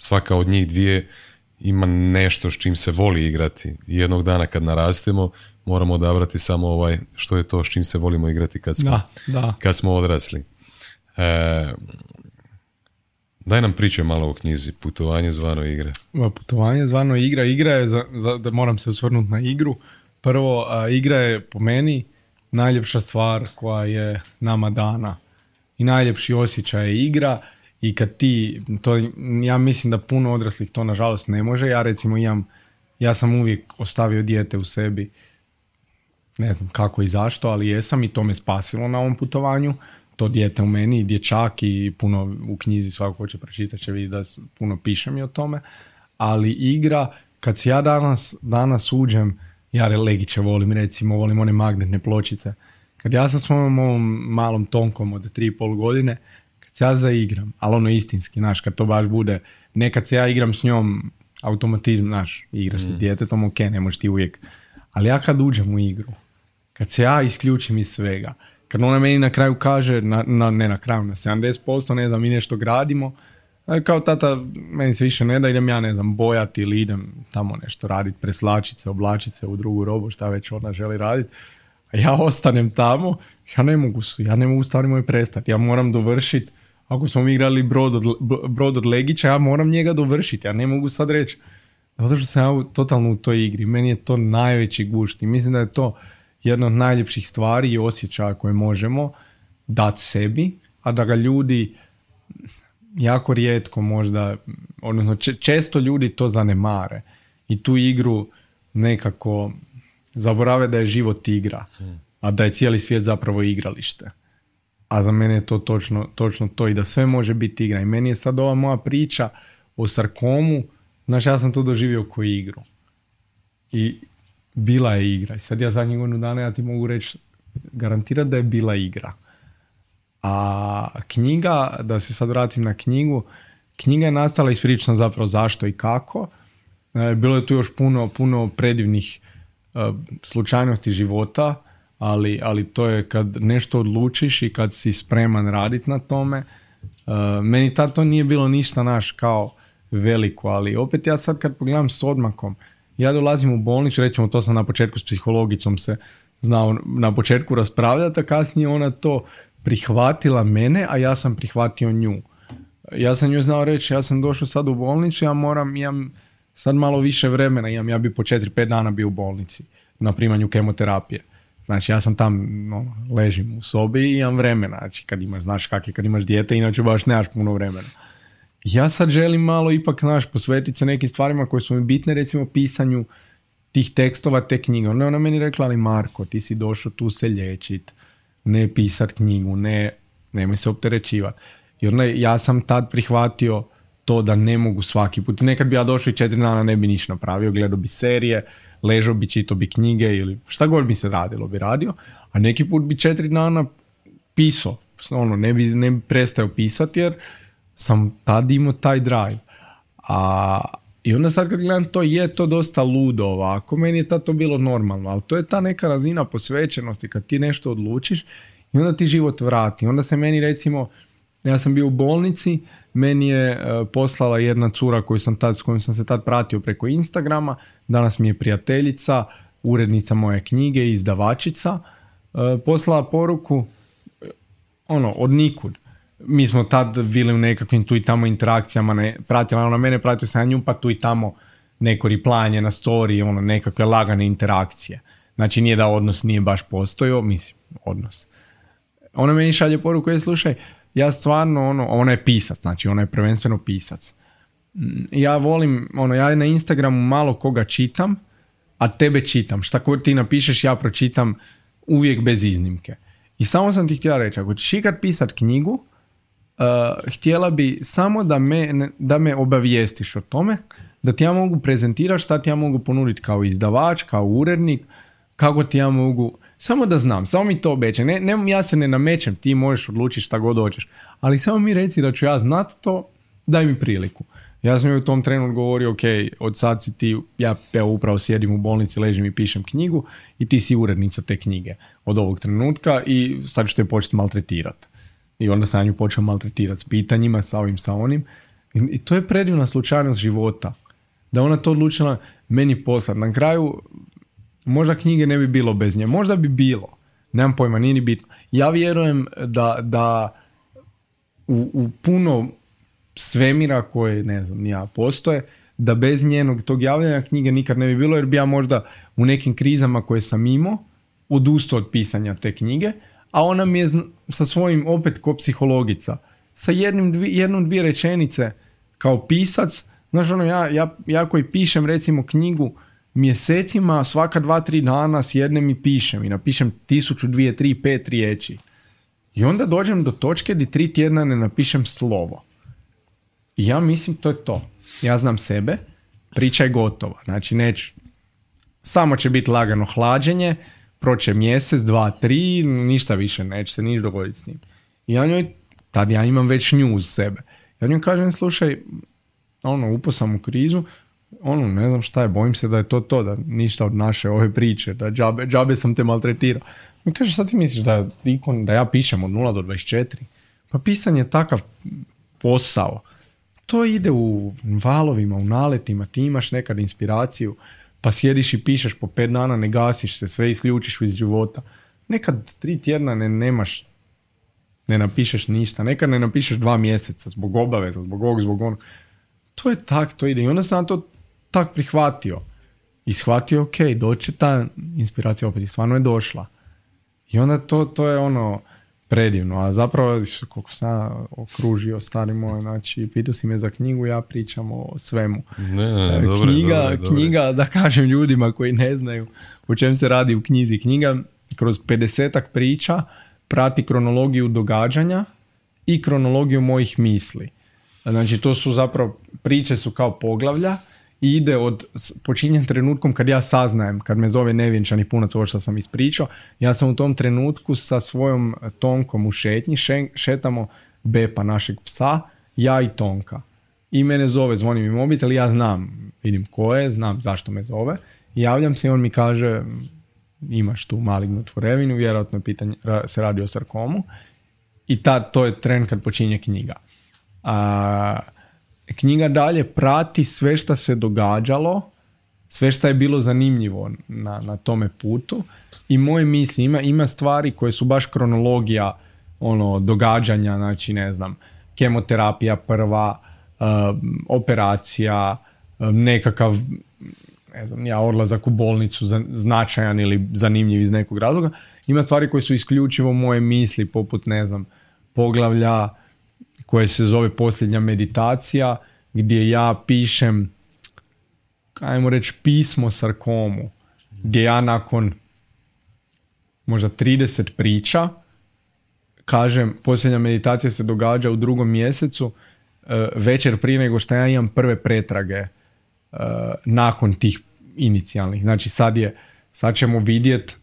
svaka od njih dvije ima nešto s čim se voli igrati. jednog dana kad narastemo, moramo odabrati samo ovaj, što je to s čim se volimo igrati kad smo, da, Kad smo odrasli. E, daj nam priče malo o knjizi, putovanje zvano igra. Putovanje zvano igra, igra je, za, za, da moram se osvrnuti na igru. Prvo, a, igra je po meni najljepša stvar koja je nama dana. I najljepši osjećaj je igra i kad ti, to, ja mislim da puno odraslih to nažalost ne može. Ja recimo imam, ja sam uvijek ostavio dijete u sebi, ne znam kako i zašto, ali jesam i to me spasilo na ovom putovanju. To dijete u meni, dječak i puno u knjizi svako ko će pročitati će vidjeti da puno pišem i o tome. Ali igra, kad se ja danas, danas uđem, ja Legiće volim recimo, volim one magnetne pločice. Kad ja sa svojom ovom malom tonkom od 3,5 godine, se ja zaigram, ali ono istinski, znaš, kad to baš bude, nekad se ja igram s njom automatizm, znaš, igraš mm. djetetom, ok, ne možeš ti uvijek. Ali ja kad uđem u igru, kad se ja isključim iz svega, kad ona meni na kraju kaže, na, na, ne na kraju, na 70%, ne znam, mi nešto gradimo, kao tata, meni se više ne da, idem ja ne znam, bojati ili idem tamo nešto raditi, preslačiti se, oblačiti se u drugu robu, šta već ona želi raditi. A ja ostanem tamo, ja ne mogu, ja ne mogu stvari moje prestati, ja moram dovršiti, ako smo mi igrali brod od, brod od Legića, ja moram njega dovršiti, ja ne mogu sad reći, zato što sam ja totalno u toj igri, meni je to najveći gušt i mislim da je to jedna od najljepših stvari i osjećaja koje možemo dati sebi, a da ga ljudi jako rijetko možda, odnosno često ljudi to zanemare i tu igru nekako zaborave da je život igra, a da je cijeli svijet zapravo igralište. A za mene je to točno, točno to i da sve može biti igra. I meni je sad ova moja priča o sarkomu, znaš, ja sam to doživio kao igru. I bila je igra. I sad ja zadnjih godinu dana ja ti mogu reći, garantirati da je bila igra. A knjiga, da se sad vratim na knjigu, knjiga je nastala ispričana zapravo zašto i kako. E, bilo je tu još puno, puno predivnih e, slučajnosti života, ali, ali to je kad nešto odlučiš i kad si spreman raditi na tome. E, meni tad to nije bilo ništa naš kao veliko, ali opet ja sad kad pogledam s odmakom, ja dolazim u bolnicu, recimo to sam na početku s psihologicom se znao na početku raspravljati, a kasnije ona to prihvatila mene, a ja sam prihvatio nju. Ja sam nju znao reći, ja sam došao sad u bolnicu, ja moram, imam sad malo više vremena, imam, ja bi po 4-5 dana bio u bolnici na primanju kemoterapije. Znači ja sam tam, no, ležim u sobi i imam vremena, znači kad imaš, znaš kak je kad imaš dijete, inače baš nemaš puno vremena. Ja sad želim malo ipak, naš, posvetiti se nekim stvarima koje su mi bitne, recimo pisanju tih tekstova, te knjige. Ona ona meni rekla, ali Marko, ti si došao tu se liječit, ne pisat knjigu, ne, nemoj se opterećivati. I onda ja sam tad prihvatio to da ne mogu svaki put. Nekad bi ja došao i četiri dana ne bi ništa napravio, gledao bi serije, ležao bi, čitao bi knjige ili šta god bi se radilo bi radio, a neki put bi četiri dana pisao. Ono, ne bi, ne bi prestao pisati jer sam tad imao taj drive. A, I onda sad kad gledam to, je to dosta ludo ovako, meni je to bilo normalno, ali to je ta neka razina posvećenosti kad ti nešto odlučiš i onda ti život vrati. Onda se meni recimo, ja sam bio u bolnici, meni je e, poslala jedna cura koju sam tad, s kojom sam se tad pratio preko Instagrama, danas mi je prijateljica, urednica moje knjige, izdavačica, e, poslala poruku, ono, od nikud mi smo tad bili u nekakvim tu i tamo interakcijama, ne, pratila ona mene, pratio sam nju, pa tu i tamo neko riplanje na story, ono, nekakve lagane interakcije. Znači nije da odnos nije baš postojao, mislim, odnos. Ona meni šalje poruku, je slušaj, ja stvarno, ono, ona je pisac, znači ona je prvenstveno pisac. Mm, ja volim, ono, ja na Instagramu malo koga čitam, a tebe čitam. Šta ko ti napišeš, ja pročitam uvijek bez iznimke. I samo sam ti htjela reći, ako ćeš ikad pisat knjigu, uh, htjela bi samo da me, da me obavijestiš o tome, da ti ja mogu prezentirati šta ti ja mogu ponuditi kao izdavač, kao urednik, kako ti ja mogu, samo da znam, samo mi to obećaj. Ne, ne, ja se ne namećem, ti možeš odlučiti šta god hoćeš, ali samo mi reci da ću ja znati to, daj mi priliku. Ja sam joj u tom trenu govorio, ok, od sad si ti, ja evo upravo sjedim u bolnici, ležim i pišem knjigu i ti si urednica te knjige od ovog trenutka i sad ću te početi maltretirati. I onda sam nju počeo maltretirati s pitanjima, sa ovim, sa onim. I, i to je predivna slučajnost života. Da ona to odlučila meni poslati. Na kraju, možda knjige ne bi bilo bez nje. Možda bi bilo. Nemam pojma, nije ni bitno. Ja vjerujem da, da u, u puno svemira koje, ne znam, ja postoje, da bez njenog tog javljanja knjige nikad ne bi bilo, jer bi ja možda u nekim krizama koje sam imao odustao od pisanja te knjige, a ona mi je sa svojim, opet ko psihologica, sa jednim, dvi, jednom, dvije rečenice kao pisac, znaš ono, ja, ja, ja koji pišem recimo knjigu mjesecima, svaka dva, tri dana sjednem i pišem i napišem tisuću, dvije, tri, pet riječi. I onda dođem do točke gdje tri tjedna ne napišem slovo ja mislim to je to. Ja znam sebe, priča je gotova. Znači neću, samo će biti lagano hlađenje, proće mjesec, dva, tri, ništa više, neće se niš dogoditi s njim. I ja njoj, tad ja imam već nju uz sebe. Ja njoj kažem, slušaj, ono, upo sam u krizu, ono, ne znam šta je, bojim se da je to to, da ništa od naše ove priče, da džabe, džabe sam te maltretirao. Mi kaže, šta ti misliš, da, da ja pišem od 0 do 24? Pa pisanje je takav posao to ide u valovima, u naletima, ti imaš nekad inspiraciju, pa sjediš i pišeš po pet dana, ne gasiš se, sve isključiš iz života. Nekad tri tjedna ne nemaš, ne napišeš ništa, nekad ne napišeš dva mjeseca zbog obaveza, zbog ovog, zbog onog. To je tak, to ide. I onda sam to tak prihvatio. I shvatio, ok, doće ta inspiracija opet i stvarno je došla. I onda to, to je ono, predivno, a zapravo koliko sam okružio stari moj, znači pitao si me za knjigu, ja pričam o svemu. Ne, ne, e, knjiga, knjiga, da kažem ljudima koji ne znaju o čem se radi u knjizi. Knjiga kroz 50 priča prati kronologiju događanja i kronologiju mojih misli. Znači to su zapravo, priče su kao poglavlja i ide od počinjen trenutkom kad ja saznajem, kad me zove nevjenčani punac ovo što sam ispričao, ja sam u tom trenutku sa svojom Tonkom u šetnji, šetamo Bepa našeg psa, ja i Tonka. I mene zove, zvoni mi mobitel, ja znam, vidim ko je, znam zašto me zove. Javljam se i on mi kaže, imaš tu malignu tvorevinu, vjerojatno je pitanje, se radi o sarkomu. I tad, to je tren kad počinje knjiga. A, knjiga dalje prati sve što se događalo, sve što je bilo zanimljivo na, na tome putu i moje misli, ima, ima stvari koje su baš kronologija ono događanja, znači ne znam, kemoterapija prva, um, operacija, um, nekakav ne znam, ja odlazak u bolnicu značajan ili zanimljiv iz nekog razloga. Ima stvari koje su isključivo moje misli, poput, ne znam, poglavlja koje se zove posljednja meditacija gdje ja pišem ajmo reći pismo sarkomu gdje ja nakon možda 30 priča kažem posljednja meditacija se događa u drugom mjesecu e, večer prije nego što ja imam prve pretrage e, nakon tih inicijalnih. Znači sad je, sad ćemo vidjeti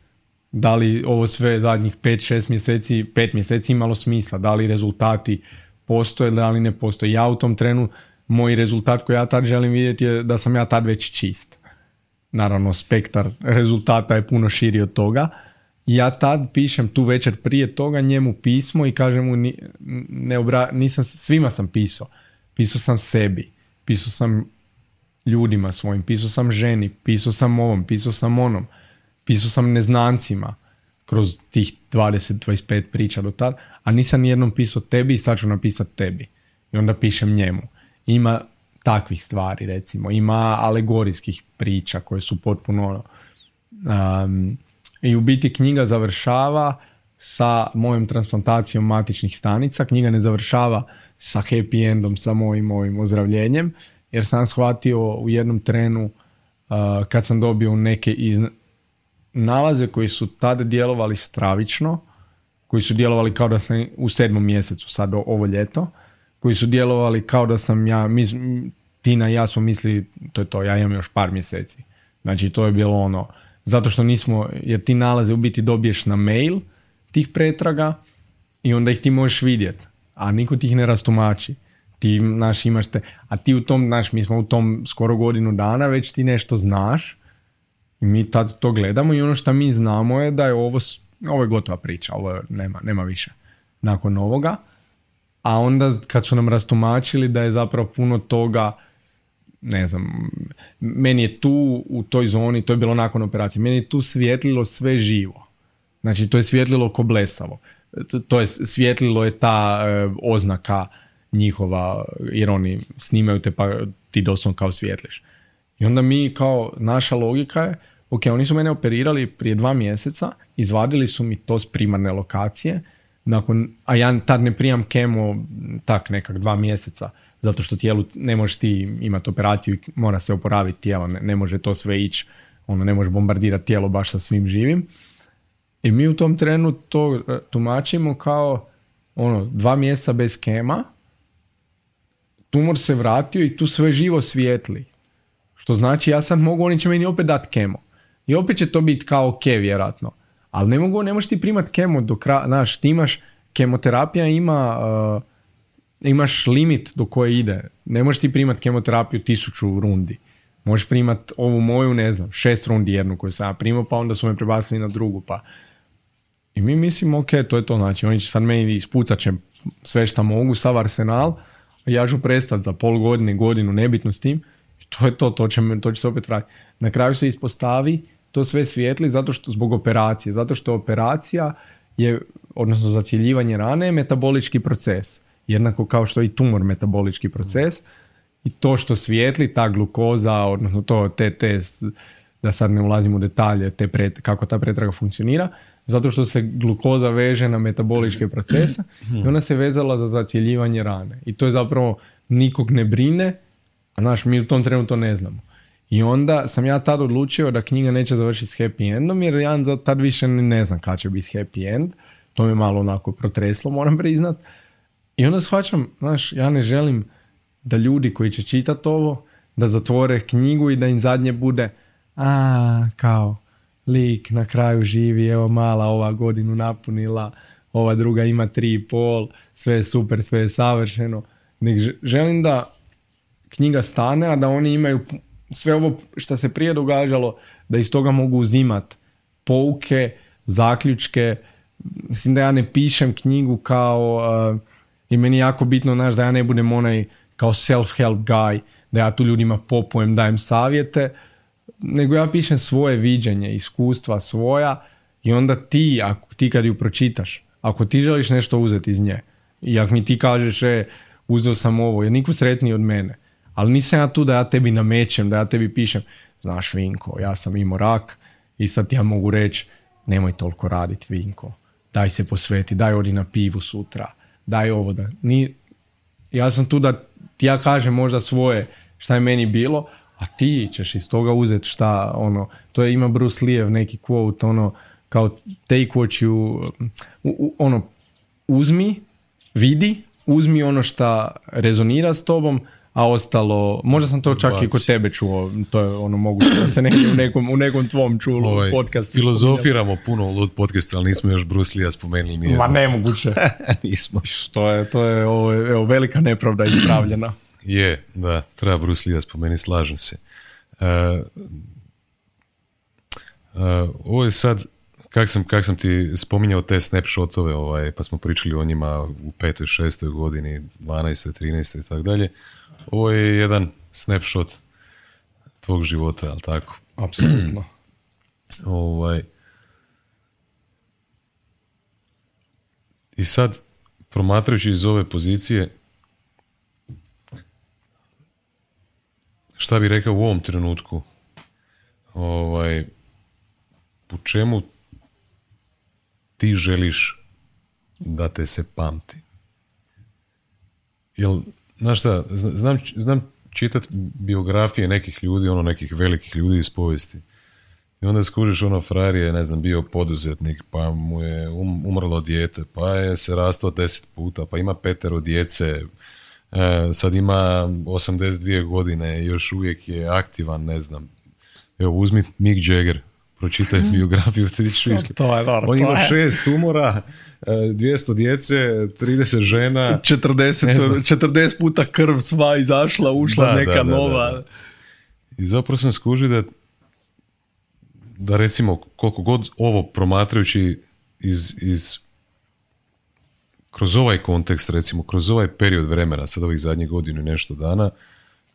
da li ovo sve zadnjih 5-6 mjeseci, 5 mjeseci imalo smisla, da li rezultati postoje, da li ne postoje. Ja u tom trenu, moj rezultat koji ja tad želim vidjeti je da sam ja tad već čist. Naravno, spektar rezultata je puno širi od toga. Ja tad pišem tu večer prije toga njemu pismo i kažem mu, ne obra, nisam, svima sam pisao. Pisao sam sebi, pisao sam ljudima svojim, pisao sam ženi, pisao sam ovom, pisao sam onom, pisao sam neznancima kroz tih 20-25 priča do tad, a nisam nijednom pisao tebi i sad ću napisati tebi. I onda pišem njemu. Ima takvih stvari, recimo. Ima alegorijskih priča koje su potpuno... Um, I u biti knjiga završava sa mojom transplantacijom matičnih stanica. Knjiga ne završava sa happy endom, sa mojim, mojim ozdravljenjem, jer sam shvatio u jednom trenu kad sam dobio neke iz... nalaze koji su tada djelovali stravično, koji su djelovali kao da sam u sedmom mjesecu, sad ovo ljeto, koji su djelovali kao da sam ja, mis, Tina i ja smo mislili, to je to, ja imam još par mjeseci. Znači to je bilo ono, zato što nismo, jer ti nalaze u biti dobiješ na mail tih pretraga i onda ih ti možeš vidjeti, a niko ti ih ne rastumači. Ti, naš, imaš te, a ti u tom, naš, mi smo u tom skoro godinu dana, već ti nešto znaš i mi tad to gledamo i ono što mi znamo je da je ovo, ovo je gotova priča, ovo nema, nema više nakon ovoga. A onda kad su nam rastumačili da je zapravo puno toga ne znam, meni je tu u toj zoni, to je bilo nakon operacije, meni je tu svjetlilo sve živo. Znači, to je svjetlilo ko blesavo. To je svjetlilo je ta e, oznaka njihova, jer oni snimaju te pa ti doslovno kao svjetliš. I onda mi kao, naša logika je, ok, oni su mene operirali prije dva mjeseca, izvadili su mi to s primarne lokacije, nakon, a ja tad ne prijam kemo tak nekak dva mjeseca zato što tijelu ne možeš ti imati operaciju, mora se oporaviti tijelo, ne, ne može to sve ići, ono ne može bombardirati tijelo baš sa svim živim. I mi u tom trenu to e, tumačimo kao ono, dva mjeseca bez kema, tumor se vratio i tu sve živo svijetli. Što znači ja sad mogu, oni će meni opet dati kemo. I opet će to biti kao ok, vjerojatno. Ali ne mogu, ne možeš ti primat kemo do kraja, znaš, ti imaš, kemoterapija ima uh, imaš limit do koje ide. Ne možeš ti primat kemoterapiju tisuću rundi. Možeš primat ovu moju, ne znam, šest rundi jednu koju sam primao, pa onda su me prebacili na drugu. Pa. I mi mislimo, ok, to je to. Znači, oni će sad meni ispucat će sve što mogu, sav arsenal, ja ću prestati za pol godine, godinu, nebitno s tim. To je to, to će, to će se opet vratiti. Na kraju se ispostavi to sve svijetli zato što zbog operacije. Zato što operacija je, odnosno zacjeljivanje rane, metabolički proces jednako kao što je i tumor metabolički proces i to što svijetli, ta glukoza, odnosno to, te, te, da sad ne ulazim u detalje, te pret, kako ta pretraga funkcionira, zato što se glukoza veže na metaboličke procese i ona se vezala za zacjeljivanje rane. I to je zapravo nikog ne brine, a znaš, mi u tom trenu to ne znamo. I onda sam ja tad odlučio da knjiga neće završiti s happy endom, jer ja tad više ne znam kada će biti happy end. To me malo onako protreslo, moram priznat. I onda shvaćam, znaš, ja ne želim da ljudi koji će čitati ovo, da zatvore knjigu i da im zadnje bude, a, kao, lik na kraju živi, evo mala ova godinu napunila, ova druga ima tri i pol, sve je super, sve je savršeno. Nek želim da knjiga stane, a da oni imaju sve ovo što se prije događalo, da iz toga mogu uzimat pouke, zaključke. Mislim da ja ne pišem knjigu kao i meni je jako bitno, znaš, da ja ne budem onaj kao self-help guy, da ja tu ljudima popujem, dajem savjete, nego ja pišem svoje viđenje, iskustva svoja i onda ti, ako ti kad ju pročitaš, ako ti želiš nešto uzeti iz nje i ako mi ti kažeš, e, uzeo sam ovo, je niko sretniji od mene, ali nisam ja tu da ja tebi namećem, da ja tebi pišem, znaš Vinko, ja sam imao rak i sad ja mogu reći, nemoj toliko raditi Vinko, daj se posveti, daj odi na pivu sutra, daj ovo da. Ni, ja sam tu da ti ja kažem možda svoje šta je meni bilo, a ti ćeš iz toga uzeti šta, ono, to je ima Bruce Lee neki quote, ono, kao take what you, ono, uzmi, vidi, uzmi ono šta rezonira s tobom, a ostalo, možda sam to čak i kod tebe čuo, to je ono moguće da se negdje u nekom, u nekom tvom čulu ovaj, podcastu. Filozofiramo puno u Lud podcastu, ali nismo još Bruce Lee spomenuli. Nije Ma nemoguće. *laughs* nismo. To je, to je ovo, evo, velika nepravda ispravljena. *clears throat* je, da, treba Bruce Lee spomenuti, slažem se. Uh, uh, ovo je sad, kak sam, kak sam ti spominjao te snapshotove, ovaj, pa smo pričali o njima u petoj, šestoj godini, 12. 13. i tako dalje ovo je jedan snapshot tvog života, ali tako? *clears throat* Apsolutno. ovaj. I sad, promatrajući iz ove pozicije, šta bi rekao u ovom trenutku? Ovaj, po čemu ti želiš da te se pamti? Jel Znaš šta, znam, znam čitat biografije nekih ljudi, ono nekih velikih ljudi iz povijesti. I onda skužiš ono, frajer je, ne znam, bio poduzetnik, pa mu je um, umrlo dijete, pa je se rastao deset puta, pa ima petero djece, e, sad ima 82 godine, još uvijek je aktivan, ne znam. Evo, uzmi Mick Jagger, pročitaj biografiju, ti to je On ima šest tumora, 200 e, djece, 30 žena. 40, 40 puta krv sva izašla, ušla neka nova. I zapravo sam skužio da da recimo koliko god ovo promatrajući iz, iz kroz ovaj kontekst recimo, kroz ovaj period vremena, sad ovih zadnjih godinu i nešto dana,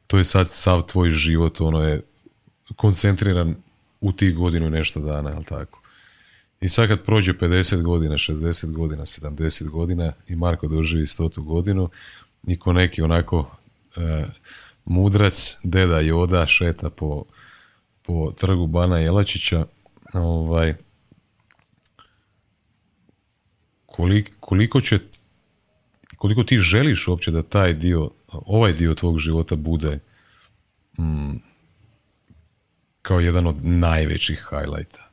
to je sad sav tvoj život, ono je koncentriran u tih godinu nešto dana, jel tako? I sad kad prođe 50 godina, 60 godina, 70 godina i Marko doživi 100 godinu i ko neki onako e, mudrac, deda Joda šeta po po trgu Bana Jelačića, ovaj, koliko, koliko će koliko ti želiš uopće da taj dio, ovaj dio tvog života bude mm, kao jedan od najvećih highlighta?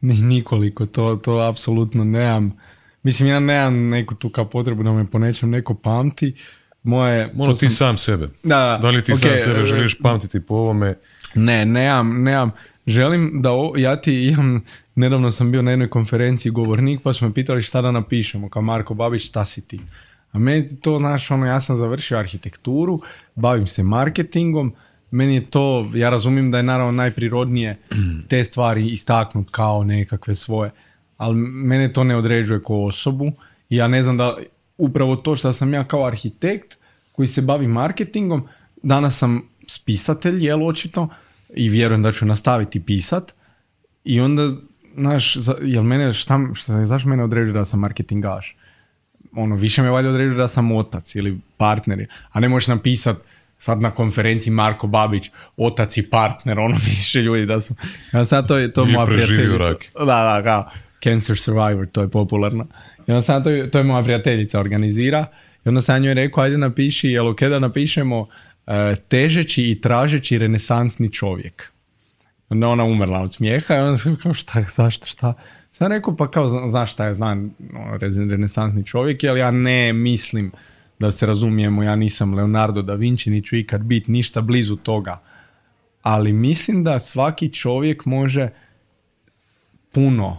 Nikoliko, to, to apsolutno nemam. Mislim, ja nemam neku tu kao potrebu da me po nečem neko pamti. Moje, Mono ti sam sebe. Da, da li ti sam sebe e, želiš pamtiti po ovome? Ne, nemam, nemam. Želim da, ja ti imam, nedavno sam bio na jednoj konferenciji govornik pa smo me pitali šta da napišemo, kao Marko Babić, šta si ti? A meni to, znaš, ono, ja sam završio arhitekturu, bavim se marketingom, meni je to, ja razumijem da je naravno najprirodnije *clears throat* te stvari istaknut kao nekakve svoje, ali mene to ne određuje kao osobu ja ne znam da upravo to što sam ja kao arhitekt koji se bavi marketingom, danas sam spisatelj, jel očito, i vjerujem da ću nastaviti pisat i onda, znaš, jel mene, šta, šta, zašto mene određuje da sam marketingaš? Ono, više me valjda određuje da sam otac ili partner, a ne možeš napisat sad na konferenciji Marko Babić, otac i partner, ono *laughs* više ljudi da sam, ja sad to je to moja prijateljica. Da, da, kao cancer survivor, to je popularno. I onda sad to je, to je moja prijateljica organizira i onda sam njoj rekao, ajde napiši, jel ok da napišemo E, težeći i tražeći renesansni čovjek. Onda ona umrla od smijeha i onda sam kao šta, zašto, šta? Sam rekao pa kao znaš šta je, znam renesansni čovjek, ali ja ne mislim da se razumijemo, ja nisam Leonardo da Vinci, ni ću ikad biti ništa blizu toga. Ali mislim da svaki čovjek može puno,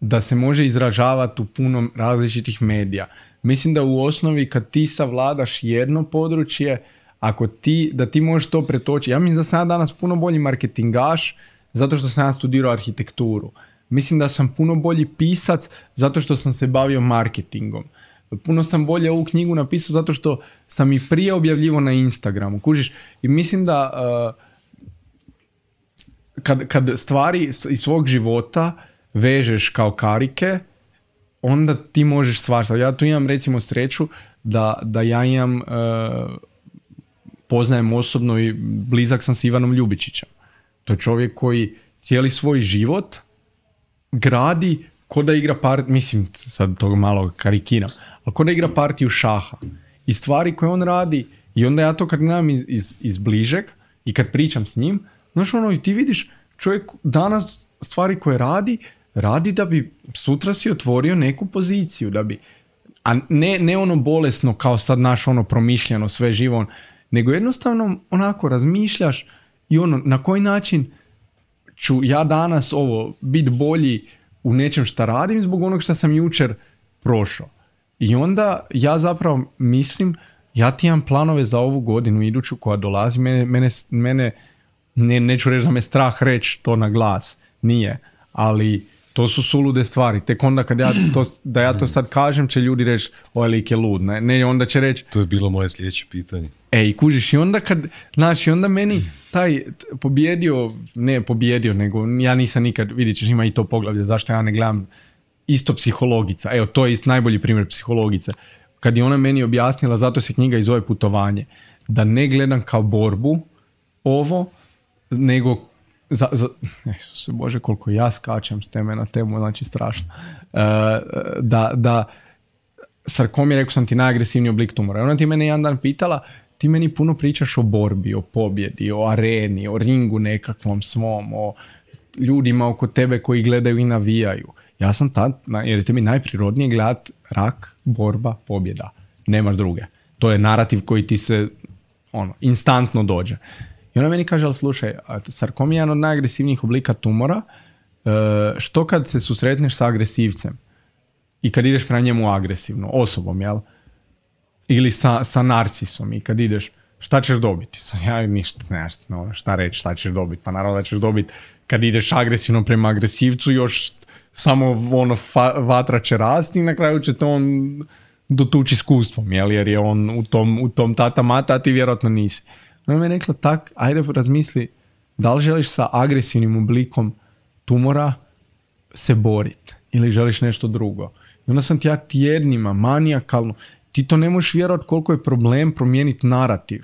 da se može izražavati u puno različitih medija. Mislim da u osnovi kad ti savladaš jedno područje, ako ti, da ti možeš to pretočiti. Ja mislim da sam danas puno bolji marketingaš zato što sam ja studirao arhitekturu. Mislim da sam puno bolji pisac zato što sam se bavio marketingom. Puno sam bolje ovu knjigu napisao zato što sam i prije objavljivo na Instagramu. Kužiš? I mislim da uh, kad, kad stvari iz svog života vežeš kao karike, onda ti možeš svašta. Ja tu imam recimo sreću da, da ja imam uh, poznajem osobno i blizak sam s Ivanom Ljubičićem. To je čovjek koji cijeli svoj život gradi ko da igra part, mislim sad to malo karikiram, ali ko da igra partiju šaha. I stvari koje on radi, i onda ja to kad gledam iz, iz, iz bližeg i kad pričam s njim, znaš ono i ti vidiš čovjek danas stvari koje radi, radi da bi sutra si otvorio neku poziciju, da bi, a ne, ne ono bolesno kao sad naš ono promišljeno sve živo, nego jednostavno onako razmišljaš i ono na koji način ću ja danas ovo biti bolji u nečem šta radim zbog onog što sam jučer prošao. I onda ja zapravo mislim, ja ti imam planove za ovu godinu iduću koja dolazi, mene, mene, mene ne, neću reći da me strah reći to na glas, nije, ali to su sulude stvari. Tek onda kad ja to, da ja to sad kažem će ljudi reći ovaj lik je lud. Ne, ne onda će reći... To je bilo moje sljedeće pitanje. E, i kužiš, i onda kad, znaš, i onda meni taj pobjedio, ne pobjedio, nego ja nisam nikad, vidit ćeš, ima i to poglavlje, zašto ja ne gledam isto psihologica. Evo, to je ist najbolji primjer psihologice. Kad je ona meni objasnila, zato se knjiga i zove putovanje, da ne gledam kao borbu ovo, nego za, za, *laughs* se Bože, koliko ja skačem s teme na temu, znači strašno. Uh, da, da sarkom je rekao sam ti najagresivniji oblik tumora. Ona ti mene jedan dan pitala, ti meni puno pričaš o borbi, o pobjedi, o areni, o ringu nekakvom svom, o ljudima oko tebe koji gledaju i navijaju. Ja sam tad, jer je te mi najprirodnije gledat rak, borba, pobjeda. Nemaš druge. To je narativ koji ti se ono, instantno dođe. I ona meni kaže, ali slušaj, sarkom je jedan od najagresivnijih oblika tumora, e, što kad se susretneš sa agresivcem i kad ideš prema njemu agresivno, osobom, jel? Ili sa, sa narcisom i kad ideš, šta ćeš dobiti? Sa, ja ništa, ne, no, šta reći, šta ćeš dobiti? Pa naravno da ćeš dobiti kad ideš agresivno prema agresivcu, još samo ono fa, vatra će rasti i na kraju će te on dotući iskustvom, jel? jer je on u tom, u tom tata mata, a ti vjerojatno nisi. Ona mi je rekla tak, ajde razmisli, da li želiš sa agresivnim oblikom tumora se boriti ili želiš nešto drugo. I onda sam ti ja tjednima, manijakalno, ti to ne možeš vjerovati koliko je problem promijeniti narativ.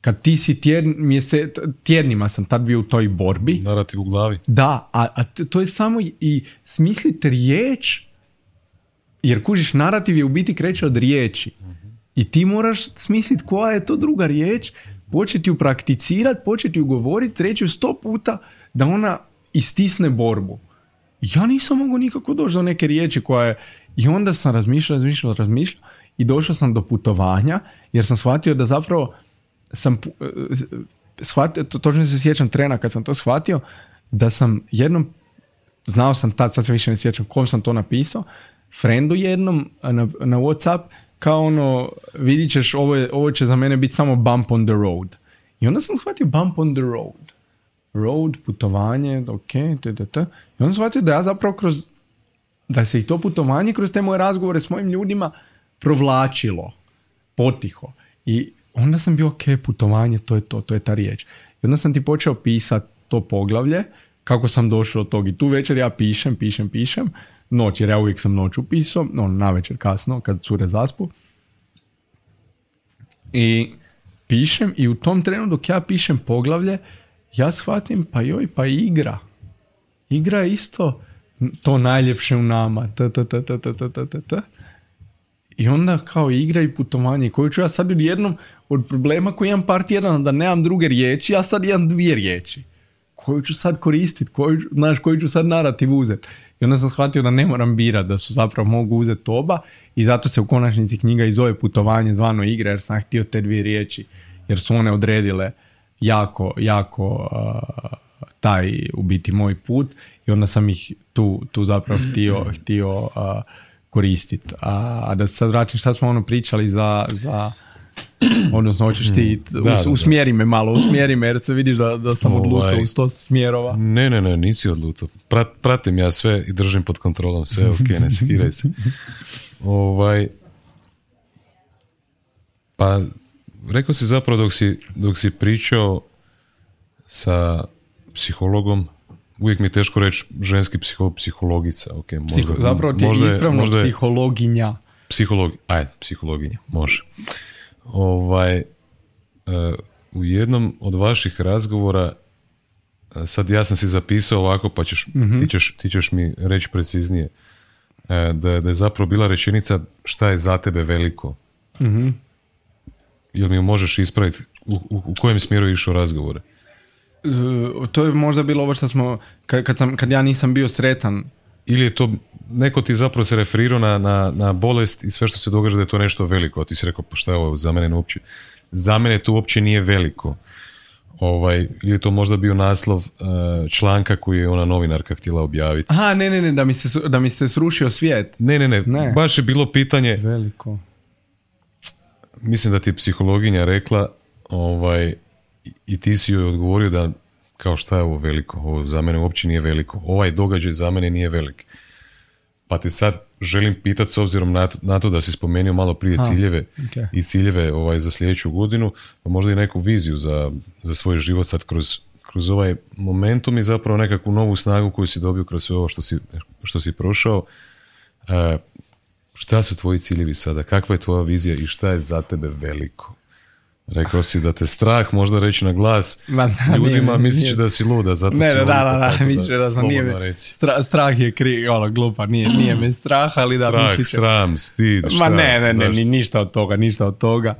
Kad ti si tjedn, mjese, tjednima sam tad bio u toj borbi. Narativ u glavi. Da, a, a to je samo i smisliti riječ, jer kužiš, narativ je u biti kreće od riječi. I ti moraš smisliti koja je to druga riječ, početi ju prakticirati, početi ju govoriti, reći ju sto puta da ona istisne borbu. Ja nisam mogao nikako doći do neke riječi koja je... I onda sam razmišljao, razmišljao, razmišljao i došao sam do putovanja jer sam shvatio da zapravo sam e, shvatio, to, točno se sjećam trena kad sam to shvatio, da sam jednom, znao sam tad, sad se više ne sjećam kom sam to napisao, frendu jednom na, na Whatsapp, kao ono, vidit ćeš, ovo, je, ovo će za mene biti samo bump on the road. I onda sam shvatio bump on the road. Road, putovanje, ok, t, t, t. I onda sam shvatio da ja zapravo kroz, da se i to putovanje kroz te moje razgovore s mojim ljudima provlačilo potiho. I onda sam bio, ok, putovanje, to je to, to je ta riječ. I onda sam ti počeo pisati to poglavlje, kako sam došao do tog. I tu večer ja pišem, pišem, pišem, noć, jer ja uvijek sam noć upisao, no, na večer kasno, kad cure zaspu. I pišem i u tom trenu dok ja pišem poglavlje, ja shvatim, pa joj, pa igra. Igra je isto to najljepše u nama. T, t, t, t, t, t, t, t. I onda kao igra i putovanje koju ću ja sad jednom od problema koji imam par tjedana da nemam druge riječi, ja sad imam dvije riječi. Koju ću sad koristiti, koju, znaš, koju ću sad narativ uzeti. I onda sam shvatio da ne moram birati, da su zapravo mogu uzeti oba i zato se u konačnici knjiga i zove putovanje zvano igra jer sam htio te dvije riječi jer su one odredile jako, jako taj u biti moj put i onda sam ih tu, tu zapravo htio, *clears throat* htio koristiti. A, da se sad vraćam šta smo ono pričali za, za odnosno hoćeš ti mm. usmjeri me malo, usmjeri me jer se vidiš da, da sam ovaj, odlutao u sto smjerova. Ne, ne, ne, nisi odlutao. Prat, pratim ja sve i držim pod kontrolom, sve ok, ne skiraj se. ovaj, pa, rekao si zapravo dok si, dok si pričao sa psihologom, uvijek mi je teško reći ženski psiholog, psihologica. Okay, možda, Psiho, zapravo ti je ispravno možda psihologinja. Psiholog, aj, psihologinja, može. Ovaj, uh, u jednom od vaših razgovora, uh, sad ja sam si zapisao ovako, pa ćeš, mm ti, ćeš, ti ćeš mi reći preciznije, uh, da, da je zapravo bila rečenica šta je za tebe veliko. Mm-hmm. Jel mi možeš ispraviti u, u, u kojem smjeru je išao razgovore? To je možda bilo ovo što smo, kad, kad, sam, kad ja nisam bio sretan. Ili je to, neko ti zapravo se referirao na, na, na bolest i sve što se događa da je to nešto veliko, a ti si rekao pa šta je ovo, za mene uopće, za mene to uopće nije veliko. Ovaj, ili je to možda bio naslov uh, članka koji je ona novinarka htjela objaviti. Aha, ne, ne, ne, da mi se, da mi se srušio svijet. Ne, ne, ne, ne, baš je bilo pitanje... Veliko. Mislim da ti je psihologinja rekla ovaj, i ti si joj odgovorio da kao šta je ovo veliko, ovo za mene uopće nije veliko, ovaj događaj za mene nije velik. Pa te sad želim pitati s obzirom na to, na to da si spomenuo malo prije ciljeve i ciljeve ovaj, za sljedeću godinu, pa možda i neku viziju za, za svoj život sad kroz, kroz ovaj momentum i zapravo nekakvu novu snagu koju si dobio kroz sve ovo što si, što si prošao. E, šta su tvoji ciljevi sada? Kakva je tvoja vizija i šta je za tebe veliko? Rekao si da te strah možda reći na glas Ma, da, ljudima misliš da si luda, zato ne, si da, da, da, misliš da sam nije stra, strah je kri, ono, glupa, nije, nije me strah, ali strah, da misliš... sram, stid, Ma ne, ne, ne, ništa od toga, ništa od toga.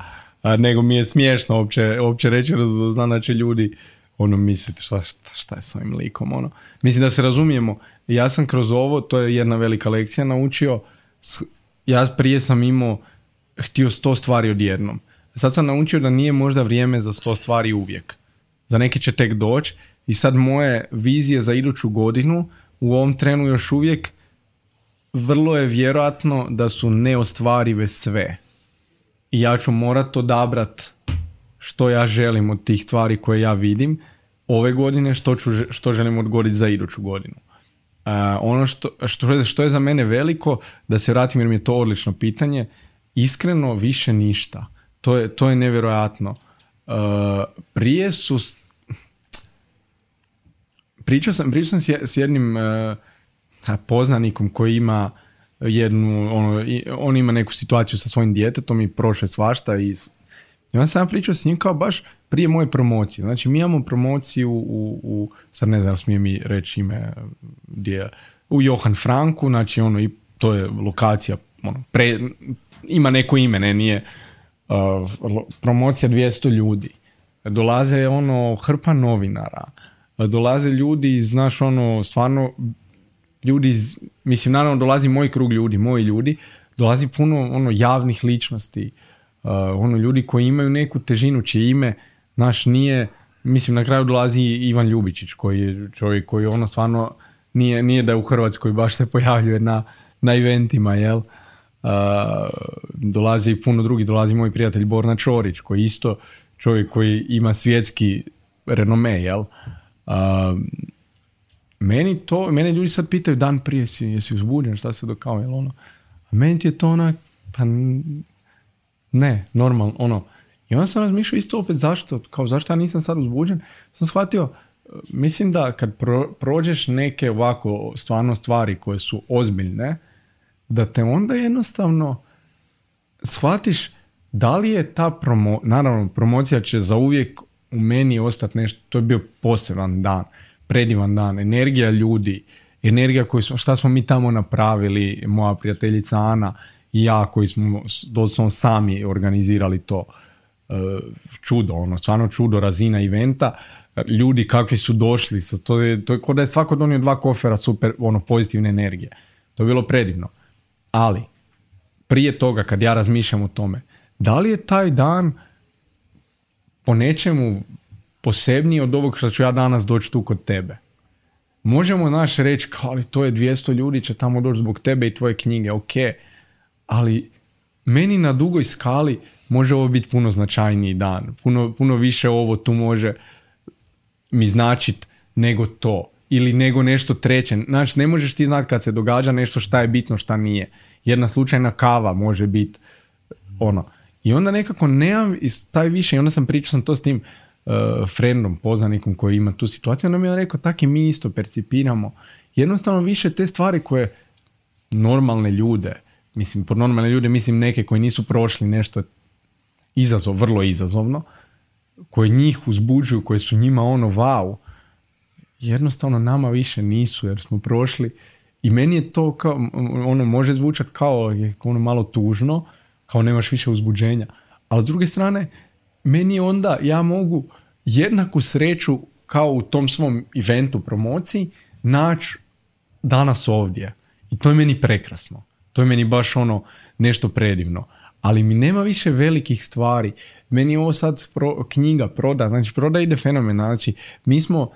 nego mi je smiješno uopće, uopće reći, znam da će ljudi ono misliti šta, šta, je s ovim likom, ono. Mislim da se razumijemo, ja sam kroz ovo, to je jedna velika lekcija naučio, ja prije sam imao, htio sto stvari odjednom. Sad sam naučio da nije možda vrijeme za sto stvari uvijek. Za neke će tek doći i sad moje vizije za iduću godinu u ovom trenu još uvijek vrlo je vjerojatno da su neostvarive sve. I ja ću morat odabrat što ja želim od tih stvari koje ja vidim ove godine, što, ću, što želim odgoditi za iduću godinu. Uh, ono što, što, što je za mene veliko, da se vratim jer mi je to odlično pitanje, iskreno više ništa. To je, to je nevjerojatno. Uh, prije su... Pričao sam, pričao sam s jednim uh, poznanikom koji ima jednu, ono, on ima neku situaciju sa svojim djetetom i prošle svašta i i onda sam pričao s njim kao baš prije moje promocije. Znači mi imamo promociju u, u sad ne znam smije mi reći ime gdje, u Johan Franku, znači ono i to je lokacija, ono, pre, ima neko ime, ne, nije promocija 200 ljudi. Dolaze ono hrpa novinara, dolaze ljudi, znaš ono, stvarno ljudi iz, mislim naravno dolazi moj krug ljudi, moji ljudi, dolazi puno ono javnih ličnosti, uh, ono ljudi koji imaju neku težinu, čije ime, naš nije, mislim na kraju dolazi Ivan Ljubičić koji je čovjek koji ono stvarno nije, nije da u Hrvatskoj baš se pojavljuje na, na eventima, jel? Dolazi i puno drugi, dolazi moj prijatelj Borna Čorić koji isto čovjek koji ima svjetski renome, jel? Uh, meni to, mene ljudi sad pitaju dan prije si, jesi uzbuđen, šta se dokao, jel ono? A meni ti je to onak, pa ne, normalno, ono. I onda sam razmišljao isto opet zašto, kao zašto ja nisam sad uzbuđen, sam shvatio, mislim da kad prođeš neke ovako stvarno stvari koje su ozbiljne, da te onda jednostavno shvatiš da li je ta promo, naravno promocija će za uvijek u meni ostati nešto, to je bio poseban dan predivan dan, energija ljudi, energija koju smo, šta smo mi tamo napravili, moja prijateljica Ana i ja koji smo doslovno sami organizirali to e, čudo, ono, stvarno čudo razina eventa, ljudi kakvi su došli, to je, to je kod da je svako donio dva kofera super, ono, pozitivne energije. To je bilo predivno. Ali, prije toga, kad ja razmišljam o tome, da li je taj dan po nečemu posebniji od ovog što ću ja danas doći tu kod tebe. Možemo naš reći, ali to je 200 ljudi će tamo doći zbog tebe i tvoje knjige, ok, ali meni na dugoj skali može ovo biti puno značajniji dan, puno, puno više ovo tu može mi značit nego to ili nego nešto treće. Znači, ne možeš ti znati kad se događa nešto šta je bitno, šta nije. Jedna slučajna kava može biti ono. I onda nekako nemam taj više, i onda sam pričao sam to s tim, uh, frendom, poznanikom koji ima tu situaciju, onda mi je rekao, tak i mi isto percipiramo. Jednostavno više te stvari koje normalne ljude, mislim, pod normalne ljude mislim neke koji nisu prošli nešto izazov, vrlo izazovno, koje njih uzbuđuju, koje su njima ono wow, jednostavno nama više nisu jer smo prošli i meni je to kao, ono može zvučati kao ono malo tužno, kao nemaš više uzbuđenja, ali s druge strane meni onda ja mogu jednaku sreću kao u tom svom eventu promociji naći danas ovdje. I to je meni prekrasno. To je meni baš ono nešto predivno. Ali mi nema više velikih stvari. Meni je ovo sad knjiga proda, znači proda ide fenomenalno. Znači mi smo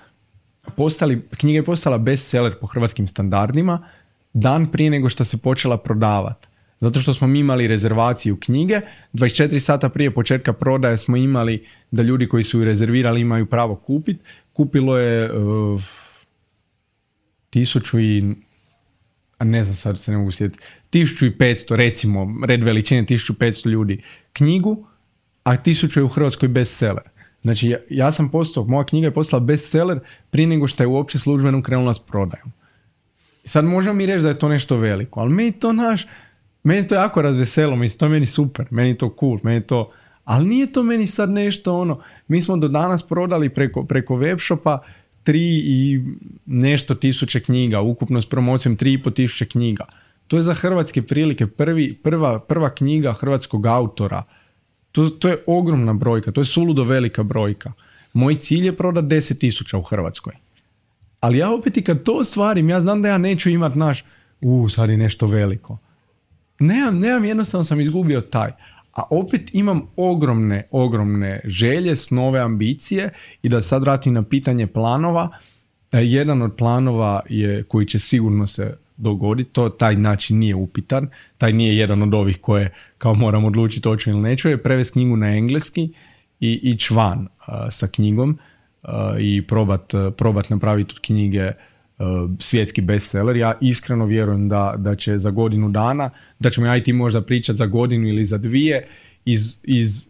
postali, knjiga je postala bestseller po hrvatskim standardima dan prije nego što se počela prodavati. Zato što smo mi imali rezervaciju knjige, 24 sata prije početka prodaje smo imali da ljudi koji su rezervirali imaju pravo kupiti. Kupilo je uh, tisuću i a ne znam sad se ne mogu sjetiti, 1500 recimo, red veličine 1500 ljudi knjigu, a 1000 je u Hrvatskoj bestseller. Znači ja, ja sam postao, moja knjiga je postala bestseller prije nego što je uopće službeno krenula s prodajom. Sad možemo mi reći da je to nešto veliko, ali mi to naš, meni to jako razveselo, mislim, to je meni super, meni to cool, meni to... Ali nije to meni sad nešto ono, mi smo do danas prodali preko, preko webshopa tri i nešto tisuće knjiga, ukupno s promocijom tri i po tisuće knjiga. To je za hrvatske prilike prvi, prva, prva knjiga hrvatskog autora To, to je ogromna brojka, to je suludo velika brojka. Moj cilj je prodat 10.000 u Hrvatskoj. Ali ja opet i kad to ostvarim, ja znam da ja neću imat naš, u, sad je nešto veliko. Nemam, nemam, jednostavno sam izgubio taj. A opet imam ogromne, ogromne želje, snove, ambicije i da sad vratim na pitanje planova. E, jedan od planova je koji će sigurno se dogoditi, to taj način nije upitan, taj nije jedan od ovih koje kao moram odlučiti hoću ili neću, je prevesti knjigu na engleski i ići van sa knjigom i probat, probat napraviti od knjige svjetski bestseller. Ja iskreno vjerujem da, da će za godinu dana, da ćemo ja i ti možda pričati za godinu ili za dvije iz, iz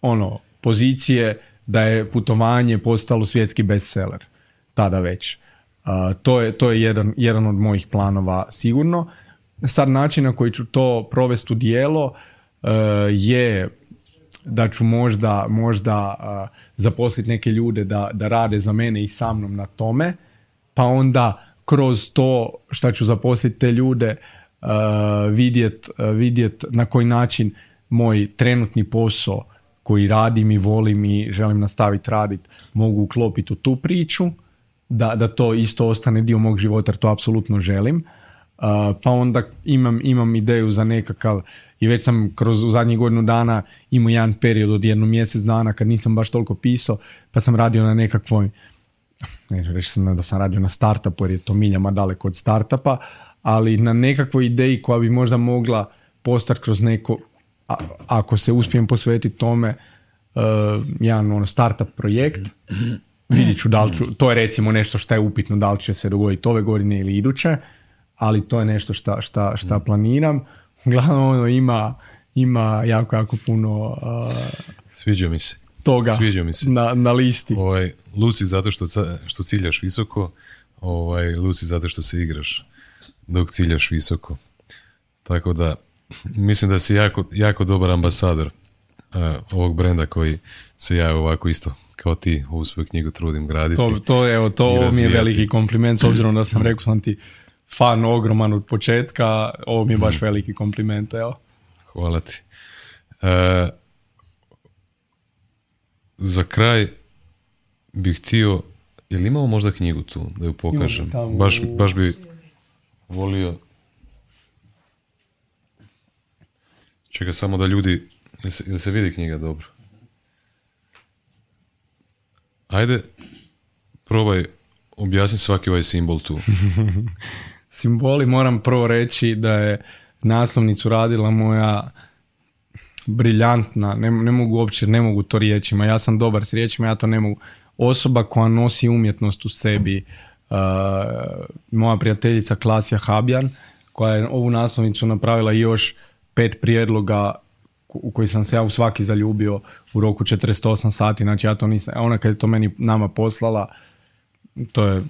ono, pozicije da je putovanje postalo svjetski bestseller. Tada već. To je, to je jedan, jedan od mojih planova sigurno. Sad način na koji ću to provesti u dijelo je da ću možda, možda zaposliti neke ljude da, da rade za mene i sa mnom na tome, pa onda kroz to što ću zaposliti te ljude uh, vidjet, vidjet na koji način moj trenutni posao koji radim i volim i želim nastaviti raditi mogu uklopiti u tu priču, da, da to isto ostane dio mog života jer to apsolutno želim. Uh, pa onda imam, imam ideju za nekakav i već sam kroz u zadnjih godinu dana imao jedan period od jednu mjesec dana kad nisam baš toliko pisao pa sam radio na nekakvoj ne reći sam da sam radio na startupu jer je to miljama daleko od startupa ali na nekakvoj ideji koja bi možda mogla postati kroz neko ako se uspijem posvetiti tome uh, jedan ono startup projekt vidjet ću da li ću, to je recimo nešto što je upitno da li će se dogoditi ove godine ili iduće ali to je nešto šta, šta, šta planiram. Uglavnom ono ima, ima jako, jako puno uh, Sviđa mi se. toga Sviđa mi se. Na, na listi. Ovaj, Luci zato što, što ciljaš visoko, ovaj, Luci zato što se igraš dok ciljaš visoko. Tako da, mislim da si jako, jako dobar ambasador ovog brenda koji se ja ovako isto kao ti ovu svoju knjigu trudim graditi. To, to, evo, to mi je veliki kompliment s obzirom da sam *laughs* rekao sam ti fan ogroman od početka, ovo mi je baš mhm. veliki kompliment, evo. Hvala ti. E, za kraj bih htio, jel imamo možda knjigu tu da ju pokažem? Baš, baš bi volio Čekaj samo da ljudi, jel se, vidi knjiga dobro? Ajde, probaj objasniti svaki ovaj simbol tu. *laughs* simboli moram prvo reći da je naslovnicu radila moja briljantna, ne, ne mogu uopće, ne mogu to riječima, ja sam dobar s riječima, ja to ne mogu. Osoba koja nosi umjetnost u sebi, uh, moja prijateljica Klasija Habjan, koja je ovu naslovnicu napravila još pet prijedloga u koji sam se ja u svaki zaljubio u roku 48 sati, znači ja to nisam, ona kad je to meni nama poslala, to je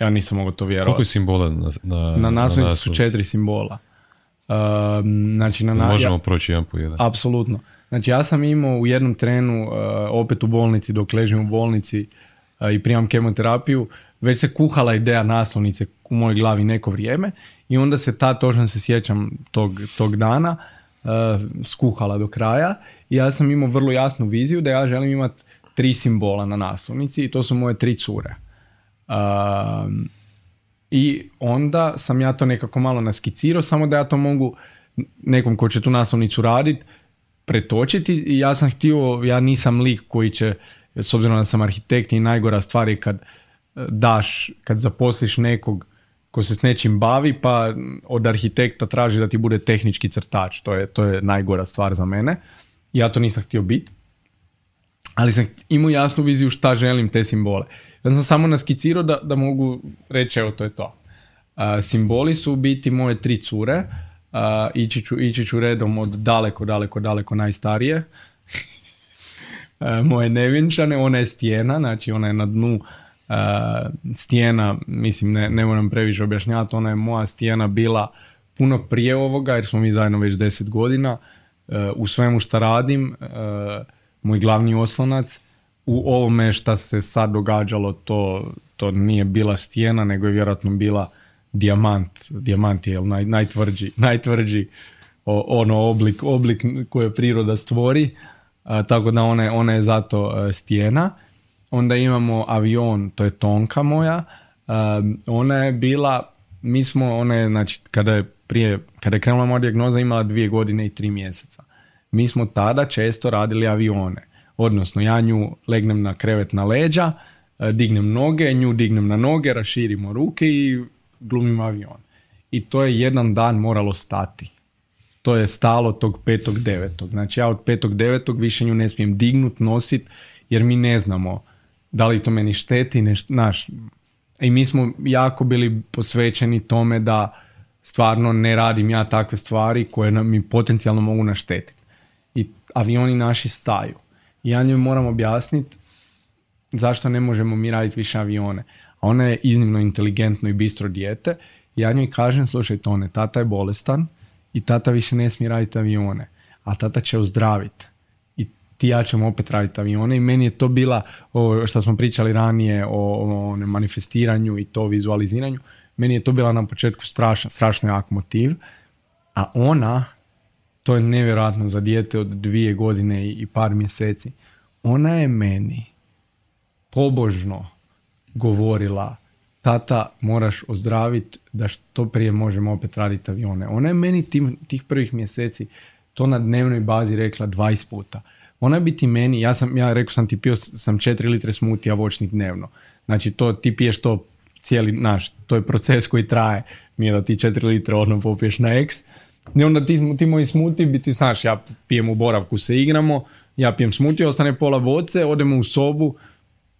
ja nisam mogao to vjerovati. Koliko je simbola na, na, na naslovnici su četiri simbola. Uh, znači na, na Možemo proći jedan po jedan. Apsolutno. Znači ja sam imao u jednom trenu, uh, opet u bolnici, dok ležim u bolnici uh, i primam kemoterapiju, već se kuhala ideja naslovnice u mojoj glavi neko vrijeme i onda se ta, točno se sjećam tog, tog dana, uh, skuhala do kraja ja sam imao vrlo jasnu viziju da ja želim imati tri simbola na naslovnici i to su moje tri cure. I onda sam ja to nekako malo naskicirao, samo da ja to mogu nekom ko će tu naslovnicu raditi, pretočiti i ja sam htio, ja nisam lik koji će, s obzirom da sam arhitekt i najgora stvar je kad e, daš, kad zaposliš nekog ko se s nečim bavi, pa od arhitekta traži da ti bude tehnički crtač. To je, to je najgora stvar za mene. Ja to nisam htio biti. Ali sam imao jasnu viziju šta želim te simbole. Ja sam samo naskicirao da, da mogu reći evo to je to. simboli su biti moje tri cure. Uh, ići, ću, ići ću redom od daleko, daleko, daleko najstarije. *laughs* moje nevjenčane, ona je stijena, znači ona je na dnu stijena, mislim ne, ne moram previše objašnjavati, ona je moja stijena bila puno prije ovoga jer smo mi zajedno već deset godina. u svemu što radim, moj glavni oslonac u ovome šta se sad događalo, to, to nije bila stijena, nego je vjerojatno bila dijamant. Dijamant je naj, najtvrđi, najtvrđi ono oblik, oblik koje priroda stvori, tako da ona, ona je zato stijena. Onda imamo avion, to je Tonka moja, ona je bila, mi smo, ona je, znači, kada je prije, kada je krenula moja dijagnoza imala dvije godine i tri mjeseca. Mi smo tada često radili avione. Odnosno, ja nju legnem na krevet na leđa, e, dignem noge, nju dignem na noge, raširimo ruke i glumim avion. I to je jedan dan moralo stati. To je stalo tog petog devetog. Znači ja od petog devetog više nju ne smijem dignut, nosit, jer mi ne znamo da li to meni šteti, neš, naš. I mi smo jako bili posvećeni tome da stvarno ne radim ja takve stvari koje mi potencijalno mogu naštetiti. I avioni naši staju. I ja njoj moram objasniti zašto ne možemo mi raditi više avione. A ona je iznimno inteligentno i bistro dijete. Ja njoj kažem, slušaj Tone, tata je bolestan i tata više ne smije raditi avione. A tata će ozdraviti. Ti ja ćemo opet raditi avione. I meni je to bila, ovo što smo pričali ranije o, o manifestiranju i to vizualiziranju, meni je to bila na početku strašno, strašno jak motiv. A ona, to je nevjerojatno za dijete od dvije godine i par mjeseci, ona je meni pobožno govorila tata moraš ozdraviti da što prije možemo opet raditi avione. Ona je meni tim, tih prvih mjeseci to na dnevnoj bazi rekla 20 puta. Ona bi ti meni, ja sam, ja rekao sam ti pio sam 4 litre smutija voćnih dnevno. Znači to ti piješ to cijeli naš, to je proces koji traje. Mi je da ti 4 litre odno popiješ na X. I onda ti, ti moji smuti bi ti, znaš, ja pijem u boravku, se igramo, ja pijem smuti, ostane pola voce, odemo u sobu,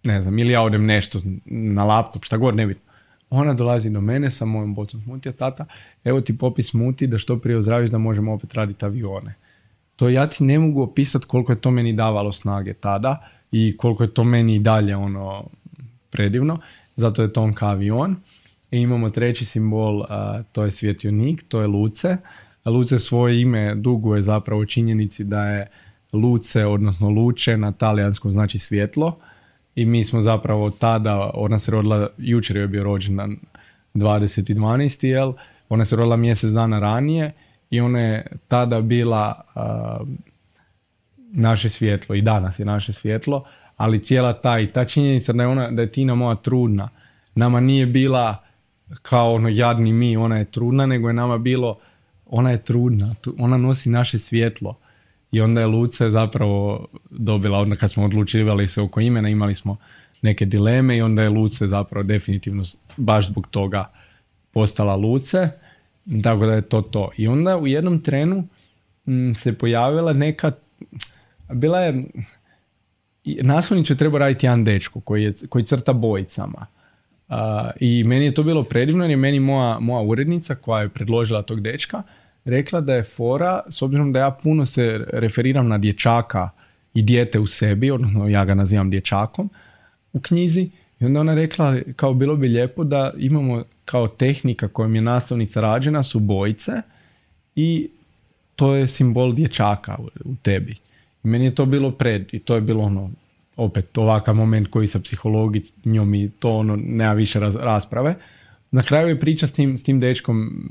ne znam, ili ja odem nešto na laptop, šta god, nebitno. Ona dolazi do mene sa mojom bocom smutija, tata, evo ti popis smuti da što prije ozdraviš da možemo opet raditi avione. To ja ti ne mogu opisati koliko je to meni davalo snage tada i koliko je to meni i dalje ono predivno zato je Tonka avion. I imamo treći simbol, to je svjetionik, to je Luce. Luce svoje ime duguje zapravo činjenici da je Luce, odnosno Luče na talijanskom znači svjetlo. I mi smo zapravo tada, ona se rodila, jučer je bio rođendan 20.12. jel? Ona se rodila mjesec dana ranije i ona je tada bila naše svjetlo i danas je naše svjetlo ali cijela ta i ta činjenica da je, ona, da je Tina moja trudna, nama nije bila kao ono jadni mi, ona je trudna, nego je nama bilo, ona je trudna, ona nosi naše svjetlo. I onda je Luce zapravo dobila, onda kad smo odlučivali se oko imena, imali smo neke dileme i onda je Luce zapravo definitivno baš zbog toga postala Luce. Tako da je to to. I onda u jednom trenu mm, se pojavila neka, bila je, naslovnicu je trebao raditi jedan dečko koji, je, koji crta bojicama. Uh, I meni je to bilo predivno jer je meni moja, moja urednica koja je predložila tog dečka rekla da je fora, s obzirom da ja puno se referiram na dječaka i dijete u sebi, odnosno ja ga nazivam dječakom u knjizi, i onda ona rekla kao bilo bi lijepo da imamo kao tehnika kojom je naslovnica rađena su bojice i to je simbol dječaka u tebi. Meni je to bilo pred i to je bilo ono, opet ovakav moment koji sa psihologijom i to ono, nema više rasprave. Na kraju je priča s tim, s tim dečkom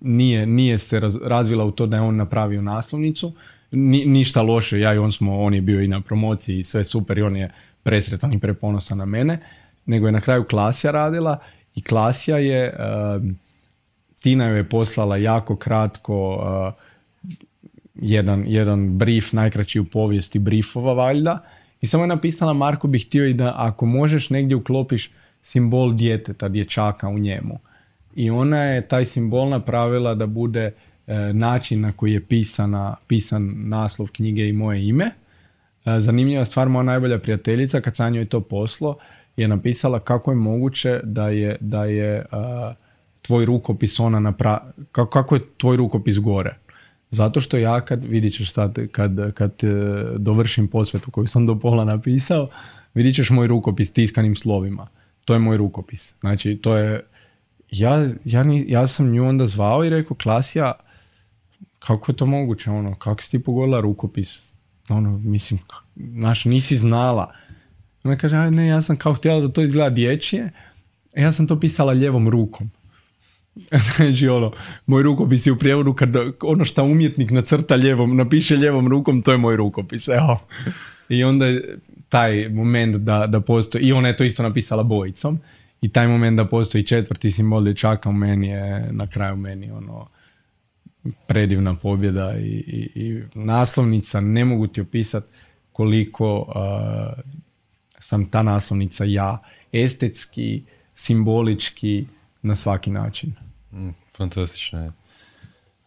nije, nije se razvila u to da je on napravio naslovnicu. Ni, ništa loše, ja i on smo, on je bio i na promociji i sve super i on je presretan i preponosan na mene, nego je na kraju Klasija radila i Klasija je, Tina je poslala jako kratko uh, jedan, jedan brief, najkraći u povijesti briefova valjda. I samo je napisala Marko bih htio i da ako možeš negdje uklopiš simbol djeteta, dječaka u njemu. I ona je taj simbol napravila da bude e, način na koji je pisana, pisan naslov knjige i moje ime. E, zanimljiva stvar, moja najbolja prijateljica, kad sam joj to poslo, je napisala kako je moguće da je, da je e, tvoj rukopis ona napra... Kako, kako je tvoj rukopis gore. Zato što ja kad, vidit ćeš sad, kad, kad e, dovršim posvetu koju sam do pola napisao, vidit ćeš moj rukopis tiskanim slovima. To je moj rukopis. Znači, to je, ja, ja, ja sam nju onda zvao i rekao, Klasija, kako je to moguće, ono, kako si ti pogodila rukopis? Ono, mislim, znaš, nisi znala. Ona kaže, aj ne, ja sam kao htjela da to izgleda dječje, ja sam to pisala ljevom rukom. *laughs* znači ono, moj rukopis je u prijevodu kad ono što umjetnik nacrta ljevom, napiše ljevom rukom, to je moj rukopis, evo. I onda je taj moment da, da postoji, i ona je to isto napisala bojicom, i taj moment da postoji četvrti simbol dječaka u meni je na kraju meni ono predivna pobjeda i, i, i naslovnica, ne mogu ti opisati koliko uh, sam ta naslovnica ja estetski, simbolički, na svaki način. Mm, fantastično je.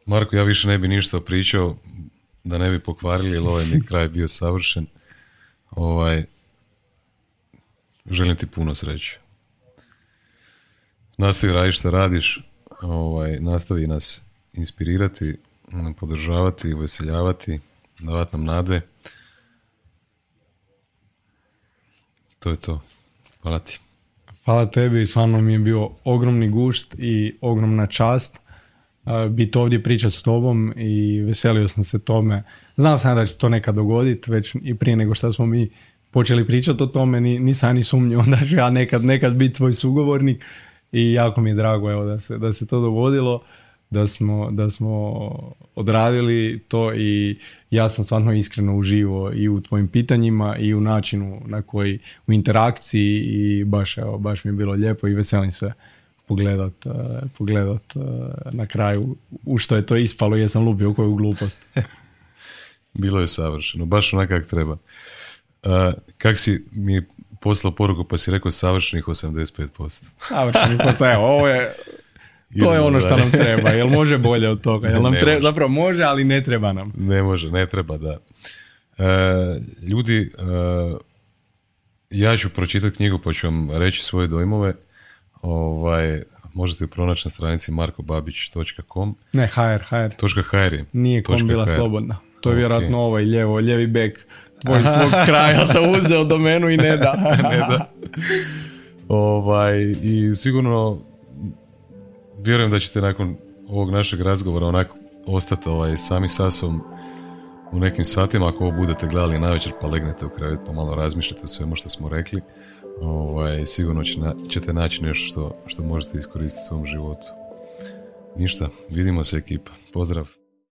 Marko, ja više ne bi ništa pričao da ne bi pokvarili, jer ovaj mi kraj bio savršen. Ovaj, želim ti puno sreće. Nastavi raditi što radiš, ovaj, nastavi nas inspirirati, podržavati, uveseljavati, davati nam nade. To je to. Hvala ti. Hvala tebi, stvarno mi je bio ogromni gušt i ogromna čast biti ovdje pričati s tobom i veselio sam se tome. Znao sam da će se to nekad dogoditi, već i prije nego što smo mi počeli pričati o tome, ni, nisam ni sumnjivo *laughs* da ću ja nekad, nekad biti tvoj sugovornik i jako mi je drago evo, da, se, da se to dogodilo da smo, da smo odradili to i ja sam stvarno iskreno uživo i u tvojim pitanjima i u načinu na koji u interakciji i baš, evo, baš mi je bilo lijepo i veselim se pogledat, uh, pogledat uh, na kraju u što je to ispalo i jesam lupio koju glupost. *laughs* bilo je savršeno, baš onak kak treba. Uh, kak si mi poslao poruku pa si rekao savršenih 85%. Savršenih 85%, evo, ovo je to je ono što nam treba. Jel može bolje od toga? Jel nam treba, zapravo može, ali ne treba nam. Ne može, ne treba, da. E, ljudi, e, ja ću pročitati knjigu pa ću vam reći svoje dojmove. Ovaj, možete ju pronaći na stranici markobabić.com Ne, hr, hr. .hr je. Nije kom bila slobodna. To je vjerojatno ovaj ljevo, ljevi bek tvoj iz tvog *laughs* kraja sam uzeo domenu i ne da. *laughs* ne da. Ovaj, I sigurno vjerujem da ćete nakon ovog našeg razgovora onako ostati ovaj, sami sa sobom u nekim satima, ako ovo budete gledali navečer pa legnete u krevet pa malo razmišljate o svemu što smo rekli, ovaj, sigurno ćete naći nešto što, što možete iskoristiti u svom životu. Ništa, vidimo se ekipa. Pozdrav!